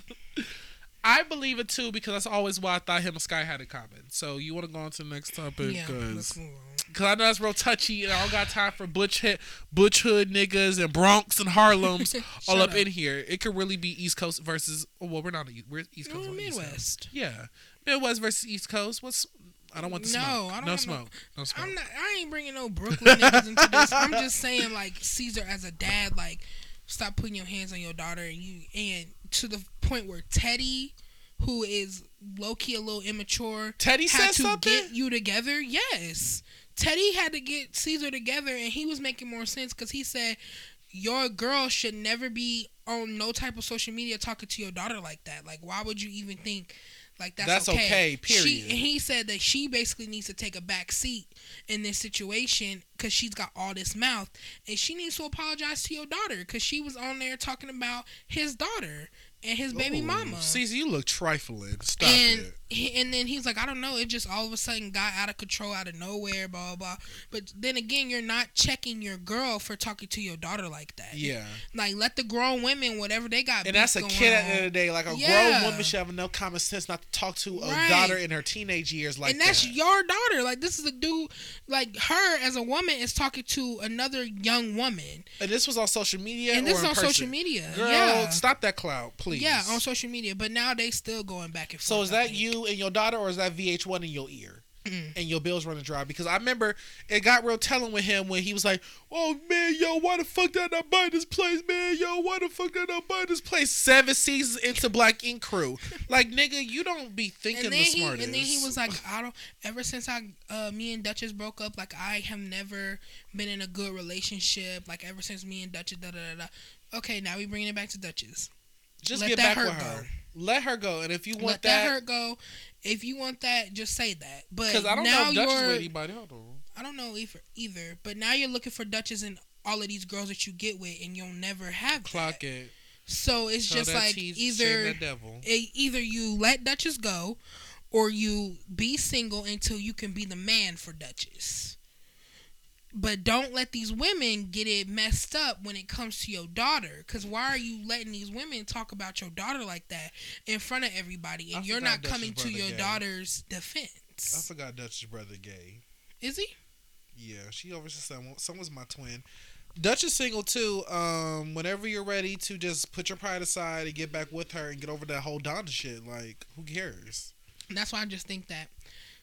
I believe it too because that's always why I thought him and Sky had in common. So you want to go on to the next topic? yeah. Cause, Let's move on. 'cause I know that's real touchy, and I don't got time for butch hit, butch hood niggas and Bronx and Harlem's all up, up. in here. It could really be East Coast versus. Well, we're not. We're East Coast. We're we're East Coast. Midwest. Yeah, Midwest versus East Coast. What's I don't want the No, smoke. I don't no have no- smoke. No smoke. I'm not. I ain't bringing no Brooklyn niggas into this. I'm just saying, like Caesar as a dad, like stop putting your hands on your daughter, and you and to the point where Teddy, who is low key a little immature, Teddy had to something. get you together. Yes, Teddy had to get Caesar together, and he was making more sense because he said your girl should never be on no type of social media talking to your daughter like that. Like, why would you even think? Like that's, That's okay, She, period. and he said that she basically needs to take a back seat in this situation because she's got all this mouth, and she needs to apologize to your daughter because she was on there talking about his daughter and his baby Ooh, mama. Caesar, you look trifling. Stop and it. he, and then he's like, I don't know, it just all of a sudden got out of control out of nowhere, blah blah. blah. But then again, you're not checking your girl for talking to your daughter like that. Yeah. like let the grown women, whatever they got. And that's a kid going at the end of the day. Like a Yeah. grown woman should have no common sense not to talk to a Right. daughter in her teenage years like and that's that. your daughter. Like this is a dude, like her as a woman is talking to another young woman, and this was on social media. and this is on person? social media. Girl, yeah, stop that clout, please. Yeah, on social media. But now they still going back and forth. So is that you and your daughter, or is that VH1 in your ear? And your bills running dry because I remember it got real telling with him when he was like, "Oh man, yo, why the fuck did I not buy this place, man? Yo, why the fuck did I buy this place?" Seven seasons into Black Ink Crew, like nigga, you don't be thinking and the he smartest. and then he was like, I don't. Ever since I, uh, me and Dutchess broke up, like I have never been in a good relationship. Like ever since me and Dutchess, da da da da. Okay, now we bringing it back to Dutchess. "Just let get back with her. go. Let her go, and if you want that Let that, hurt go. If you want that, just say that. But because I don't now know Dutch you're, with anybody. Hold on. I don't know either, either. But now you're looking for Dutchess and all of these girls that you get with, and you'll never have Clock that. it. So it's Tell just like either that devil. either you let Dutchess go, or you be single until you can be the man for Dutchess. But don't let these women get it messed up when it comes to your daughter. Cause why are you letting these women talk about your daughter like that in front of everybody, and I you're not Dutchess' coming to your gay. daughter's defense. I forgot Dutch's brother gay. Is he? Yeah, she always said someone, someone's my twin. Dutch is single too. Um, whenever you're ready to just put your pride aside and get back with her and get over that whole Donda shit, like who cares? That's why I just think that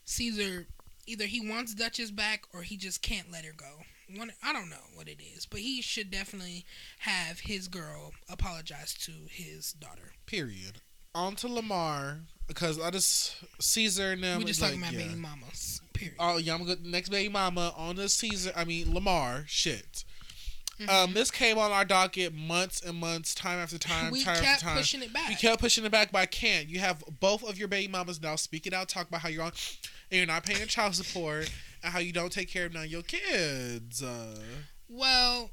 Caesar either he wants Dutchess back or he just can't let her go. One, I don't know what it is, but he should definitely have his girl apologize to his daughter. Period. On to Lamar because I just Caesar and them. we just like, talking about yeah. baby mamas. Period. Oh yeah, I'm gonna next baby mama on the Caesar. I mean Lamar shit. Mm-hmm. Um, this came on our docket months and months, time after time, we time after time. pushing it back. We kept pushing it back, but I can't. You have both of your baby mamas now speaking out, talk about how you're on, and you're not paying child support, and how you don't take care of none of your kids. Uh, well,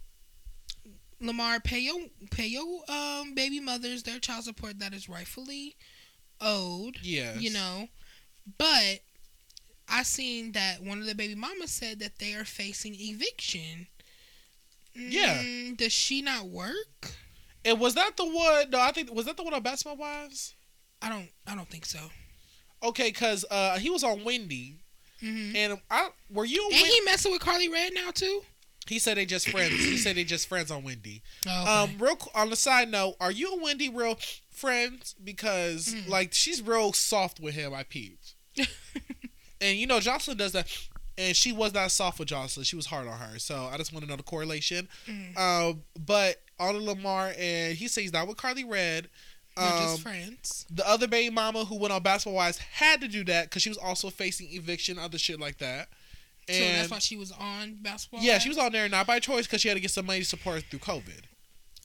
Lamar, pay your pay your um baby mothers their child support that is rightfully owed. yes. you know. But I seen that one of the baby mamas said that they are facing eviction. Yeah. Mm, does she not work? And was that the one? No, I think was that the one on Basketball Wives? I don't. I don't think so. Okay, cause uh, he was on Wendy, hmm and I were you? Ain't Wen- he messing with Karlie Redd now too? he said they just friends. he said they just friends on Wendy. Oh, okay. Um, real on the side note, are you and Wendy real friends? Because Mm. like she's real soft with him. I peeped, and you know Joseline does that, and she was not soft with Joseline. She was hard on her. So I just want to know the correlation. Mm. Um, but on Lamar, and he says he's not with Karlie Redd. They're Um, just friends. the other baby mama who went on Basketball Wives had to do that because she was also facing eviction, other shit like that. So that's why she was on basketball. yeah, she was on there not by choice because she had to get some money to support her through COVID.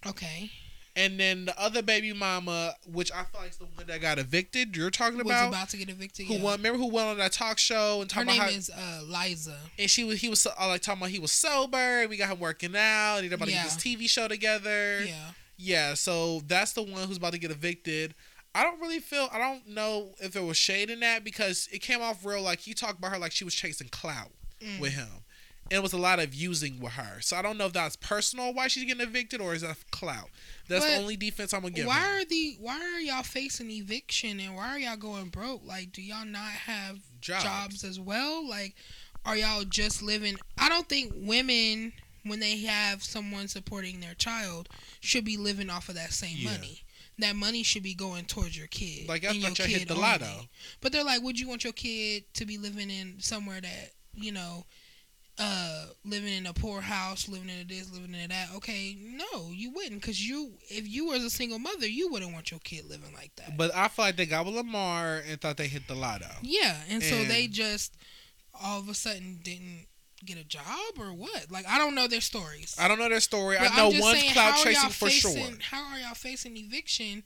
okay. And then the other baby mama, which I feel like is the one that got evicted, you're talking about Was about, to get evicted. who yeah. won? Remember who went on that talk show and Her name how? is uh, Liza. and she was he was uh, like talking about he was sober. and We got him working out. And they're about Yeah. to get this TV show together. Yeah. Yeah, so that's the one who's about to get evicted. I don't really feel I don't know if there was shade in that because it came off real like he talked about her like she was chasing clout. Mm. with him. And it was a lot of using with her. So I don't know if that's personal why she's getting evicted or is that clout. That's the only defense I'm gonna give. Why her. are the why are y'all facing eviction and why are y'all going broke? Like, do y'all not have Jobs. jobs, as well? Like, are y'all just living? I don't think women, when they have someone supporting their child, should be living off of that same Yeah. money. That money should be going towards your kid. Like, I and thought your y'all hit kid the only. lotto. But they're like, would you want your kid to be living in somewhere that you know? Uh, living in a poor house, living in a this, living in a that. Okay, no, you wouldn't, cause you, if you was a single mother, you wouldn't want your kid living like that. But I feel like they got with Lamar and thought they hit the lotto. Yeah, and, so they just all of a sudden didn't get a job or what? Like I don't know their stories. I don't know their story. But I know one's saying, cloud chasing for facing, sure. How are y'all facing eviction?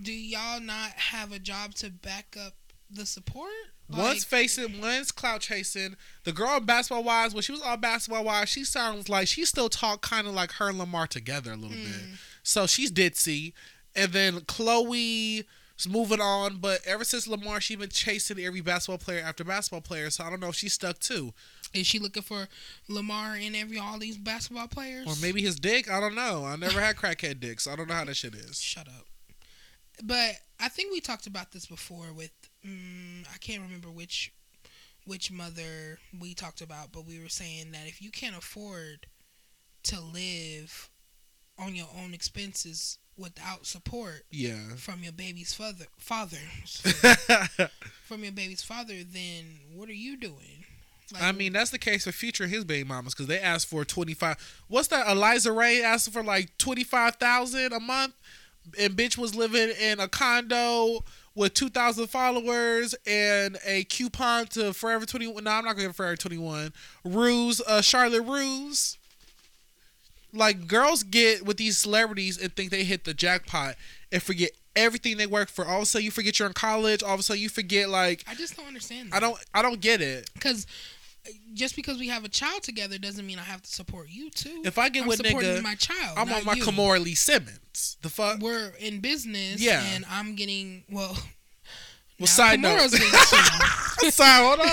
Do y'all not have a job to back up the support? One's facing, one's cloud chasing. The girl Basketball wise, when she was all Basketball wise, she sounds like she still talk kind of like her and Lamar together a little bit. Mm. So she's ditzy. And then Khloé is moving on, but ever since Lamar, she's been chasing every basketball player after basketball player. So I don't know if she's stuck too, is she looking for Lamar and every all these basketball players? or maybe his dick. I don't know. I never had crackhead dicks. so I don't know how that shit is. Shut up. But I think we talked about this before with mm, I can't remember which which mother we talked about, but we were saying that if you can't afford to live on your own expenses without support Yeah. from your baby's father father from your baby's father, then what are you doing? Like, I mean, that's the case for Future his baby mamas because they asked for twenty five. What's that? Eliza Reign asked for like twenty five thousand a month, and bitch was living in a condo with two thousand followers and a coupon to Forever Twenty One. No, I'm not going to Forever Twenty One. Russe, uh, Charlotte Russe. Like girls get with these celebrities and think they hit the jackpot and forget everything they work for. All of a sudden, you forget you're in college. All of a sudden, you forget like I just don't understand. I don't. I don't get it. because just because we have a child together doesn't mean I have to support you too. If I get I'm with supporting nigga, my child, I'm on my you. Kimora Lee Simmons. The fuck? We're in business, Yeah. and I'm getting well. Well, side note. Sorry, hold on.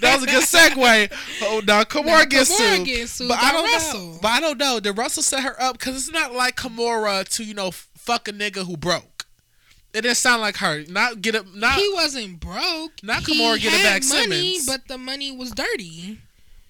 That was a good segue. Oh, now Now Kimora gets Kimora sued. getting sued but by I don't Russell. know. But I don't know. Did Russell set her up? Because it's not like Kimora to you know fuck a nigga who broke. It didn't sound like her. Not get it. Not he wasn't broke. Not Kimora getting had back money, Simmons. but the money was dirty.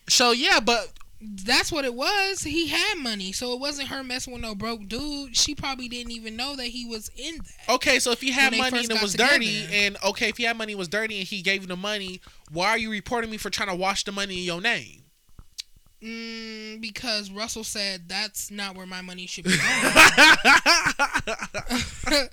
so yeah. But That's what it was. He had money, so it wasn't her messing with no broke dude. She probably didn't even know that he was in that. okay. So if he had When they money first and it got was dirty, and okay, if he had money and was dirty, and he gave you the money, why are you reporting me for trying to wash the money in your name? Mm, because Russell said that's not where my money should be going.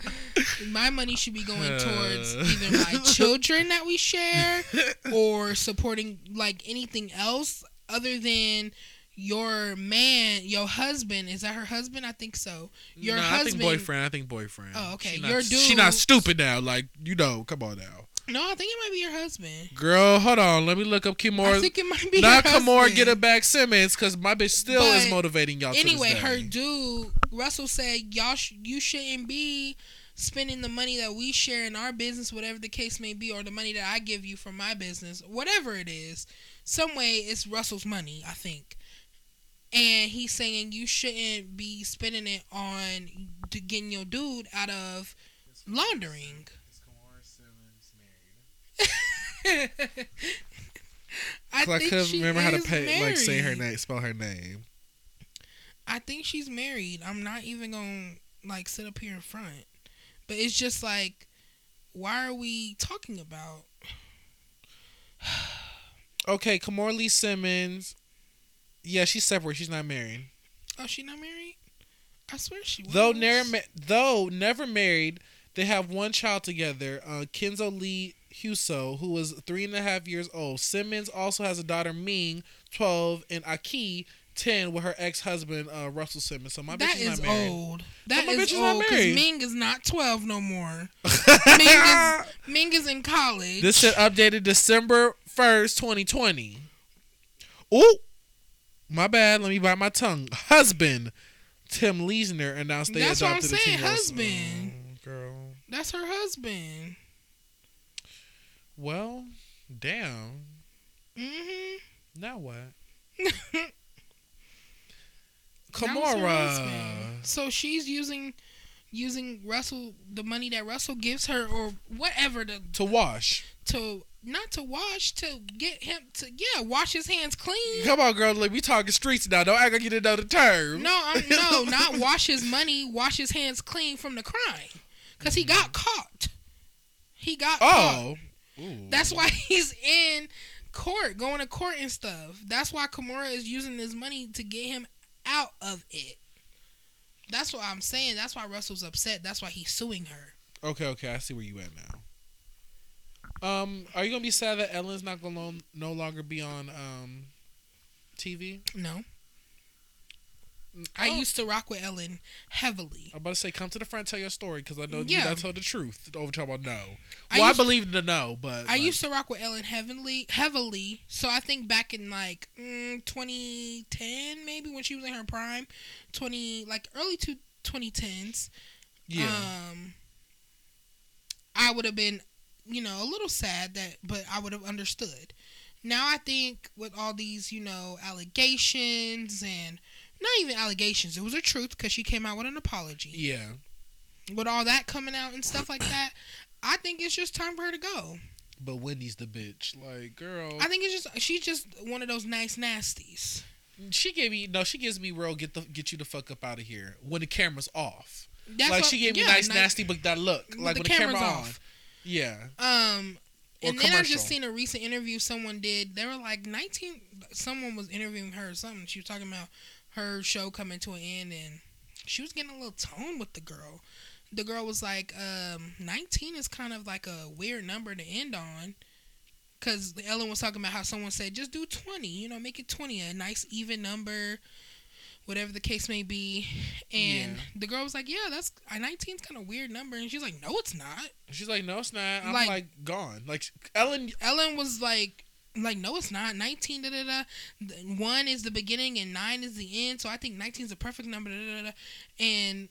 my money should be going towards either my children that we share or supporting like anything else other than your man, your husband. Is that her husband? I think so. Your Nah, husband. I think boyfriend. I think boyfriend. Oh, okay. She not, Your She not stupid now. Like you know. Come on now, No, I think it might be your husband. girl. Hold on. Let me look up Kimora. I think it might be Not Kimora. Get it back Simmons because my bitch still is motivating y'all. to Anyway, her dude Russell said y'all sh- you shouldn't be spending the money that we share in our business, whatever the case may be, or the money that I give you for my business, whatever it is. Some way it's Russell's money, I think. And he's saying you shouldn't be spending it on getting your dude out of laundering. I I think couldn't she remember how to pay, like say her name, spell her name. I think she's married. I'm not even gonna like sit up here in front. But it's just like, why are we talking about? Okay, Kimora Lee Simmons. Yeah, she's separate. She's not married. Oh, she not married? I swear she was. Though never, ma- though never married, they have one child together. Uh, Kenzo Lee Hounsou, who was three and a half years old. Simmons also has a daughter, Ming, twelve, and Aoki, ten, with her ex-husband uh, Russell Simmons. So my that bitch is is not married. old. That my is bitch is not old because. Ming is not 12 no more. Ming is Ming is in college. This shit updated December first, twenty twenty. Ooh, my bad. Let me bite my tongue. Husband Tim Leissner announced they That's what I'm adopted a saying, husband. Oh, girl. That's her husband. Well, damn. Mm-hmm. Now what? Kimora. So she's using using Russell the money that Russell gives her or whatever to To wash. to not to wash to get him to yeah wash his hands clean. Come on, girl. Like, we talking streets now. Don't act like you didn't know the term. No, I'm, no, not wash his money. Wash his hands clean from the crime, cause he got caught. He got caught. Ooh. That's why he's in court, going to court and stuff. That's why Kimora is using his money to get him out of it. That's what I'm saying. That's why Russell's upset. That's why he's suing her. Okay, okay. I see where you at now. Um, are you gonna be sad that Ellen's not gonna no longer be on um TV? No. I Oh. used to rock with Ellen heavily. I'm about to say, come to the front, tell your story, because I know you Yeah. not told the truth. Over talking about no. I Well, I, believe the no, but I used to rock with Ellen heavily, heavily. So I think back in like mm, 2010, maybe when she was in her prime, 20 like early to 2010s. yeah. Um, I would have been, you know, a little sad that, but I would have understood. Now I think with all these, you know, allegations and not even allegations, it was a truth because she came out with an apology. yeah. With all that coming out and stuff like that, I think it's just time for her to go. But Wendy's the bitch. Like, girl, I think it's just she's just one of those nice nasties. she gave me no. She gives me real get the get you the fuck up out of here when the camera's off. That's like what- she gave me yeah, nice ni- nasty, but that look like the when the camera camera's on. off. Yeah. Um, Or and then I just seen a recent interview someone did. They were like 19. Someone was interviewing her or something. She was talking about her show coming to an end, and she was getting a little tone with the girl. The girl was like, um, 19 is kind of like a weird number to end on. Because Ellen was talking about how someone said, just do 20, you know, make it 20, a nice even number, whatever the case may be. And Yeah. the girl was like, yeah, that's, a 19 is kind of weird number. And she's like, no, it's not. She's like, no, it's not. I'm Like- like, gone. Like Ellen. Ellen was like, like no, it's not. Nineteen, da da da. One is the beginning and nine is the end. So I think nineteen is a perfect number. Da, da, da, da. And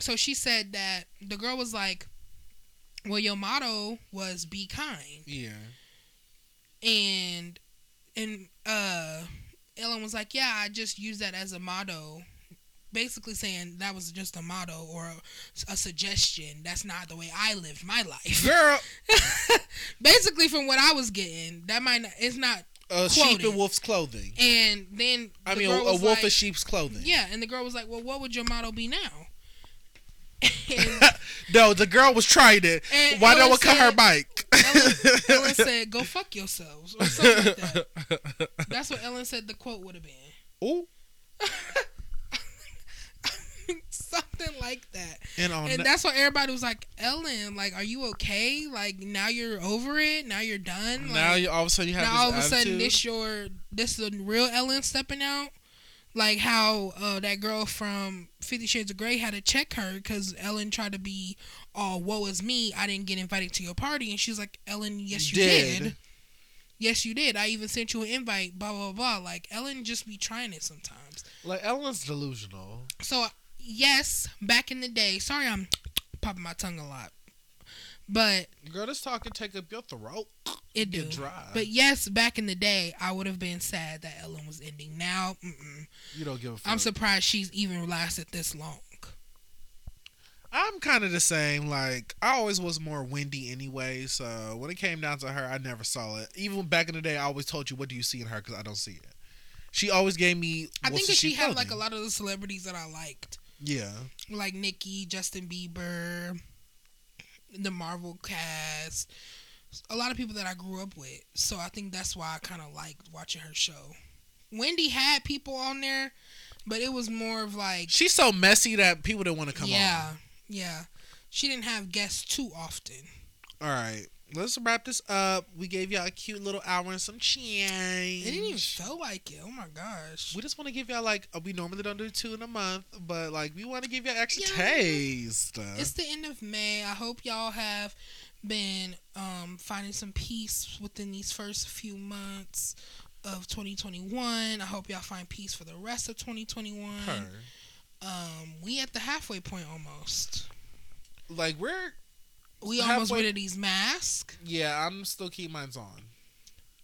so she said that the girl was like, "Well, your motto was be kind," Yeah. and and uh, Ellen was like, "Yeah, I just use that as a motto." Basically saying that was just a motto or a, a suggestion. That's not the way I lived my life. Girl, Basically, from what I was getting, that might not, it's not a sheep Quoted. in wolf's clothing. And then I the mean, a, a wolf like, in sheep's clothing. Yeah, and the girl was like, "Well, what would your motto be now?" And no, the girl was trying it. Why no one cut her bike? Ellen, Ellen said, "Go fuck yourselves," or something like that. That's what Ellen said. The quote would have been Ooh. Something like that. And on And that, that's why everybody was like, "Ellen, like, are you okay? Like, now you're over it. Now you're done. Like, now you, all of a sudden you have now this all of a sudden this your this is the real Ellen stepping out. Like how uh, that girl from Fifty Shades of Grey had to check her because Ellen tried to be all "woe is me." I didn't get invited to your party, and she's like, "Ellen, yes you Did. did. Yes you did. I even sent you an invite." Blah blah blah. Like Ellen just be trying it sometimes. like Ellen's delusional. So yes, back in the day. Sorry, I'm popping my tongue a lot, but Girl, this talk can take up your throat. it do. Dry. But yes, back in the day, I would have been sad that Ellen was ending. Now, mm-mm. you don't give a fuck. I'm surprised she's even lasted this long. I'm kind of the same. Like I always was more windy anyway. So when it came down to her, I never saw it. Even back in the day, I always told you, "What do you see in her?" Because I don't see it. She always gave me. I think that she sheep had like a lot of the celebrities that I liked, Yeah, like Nicki, Justin Bieber, the Marvel cast, a lot of people that I grew up with. So I think that's why I kind of liked watching her show. Wendy had people on there, but it was more of like, she's so messy that people didn't want to come yeah, yeah. She didn't have guests too often. All right, let's wrap this up. We gave y'all a cute little hour and some change. It didn't even feel like it. Oh my gosh. We just want to give y'all like uh, we normally don't do two in a month, but like we want to give y'all extra Yeah. taste. It's the end of May. I hope y'all have been um, finding some peace within these first few months of 2021. I hope y'all find peace for the rest of 2021. Her. Um, we at the halfway point almost. Like we're We almost Halfway- rid of these masks. yeah. I'm still keep mine's on.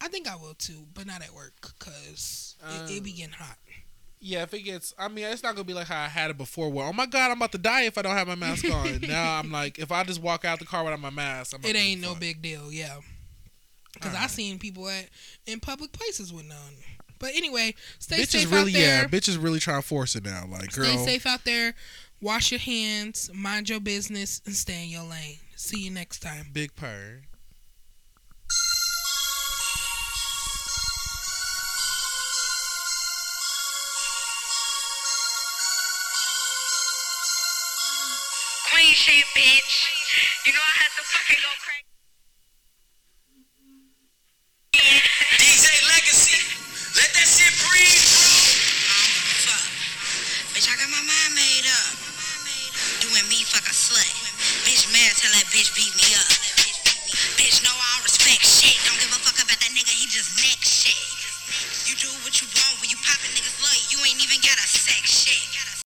I think I will too, but not at work because it, it be Um, getting hot. Yeah, if it gets, I mean, it's not gonna be like how I had it before. Where oh my god, I'm about to die if I don't have my mask on. now I'm like, if I just walk out the car without my mask, I'm It ain't no big deal, yeah. Because I Alright. seen people at in public places with none. But anyway, stay Bitch is safe really out there. yeah, bitch is really trying to force it now. Like girl, Stay safe out there. Wash your hands, mind your business, and stay in your lane. See you next time. big purr. Queen shit, bitch. You know I had to fucking go crazy. DJ Legacy. Let that shit breathe, bro. Fuck. Bitch, I got my mind made up. Doing me, fuck a slut. Bitch, mad till that bitch beat me up. Bitch, no, I don't respect shit. Don't give a fuck about that nigga, he just neck shit. You do what you want when you poppin' niggas love. You ain't even got a sex shit.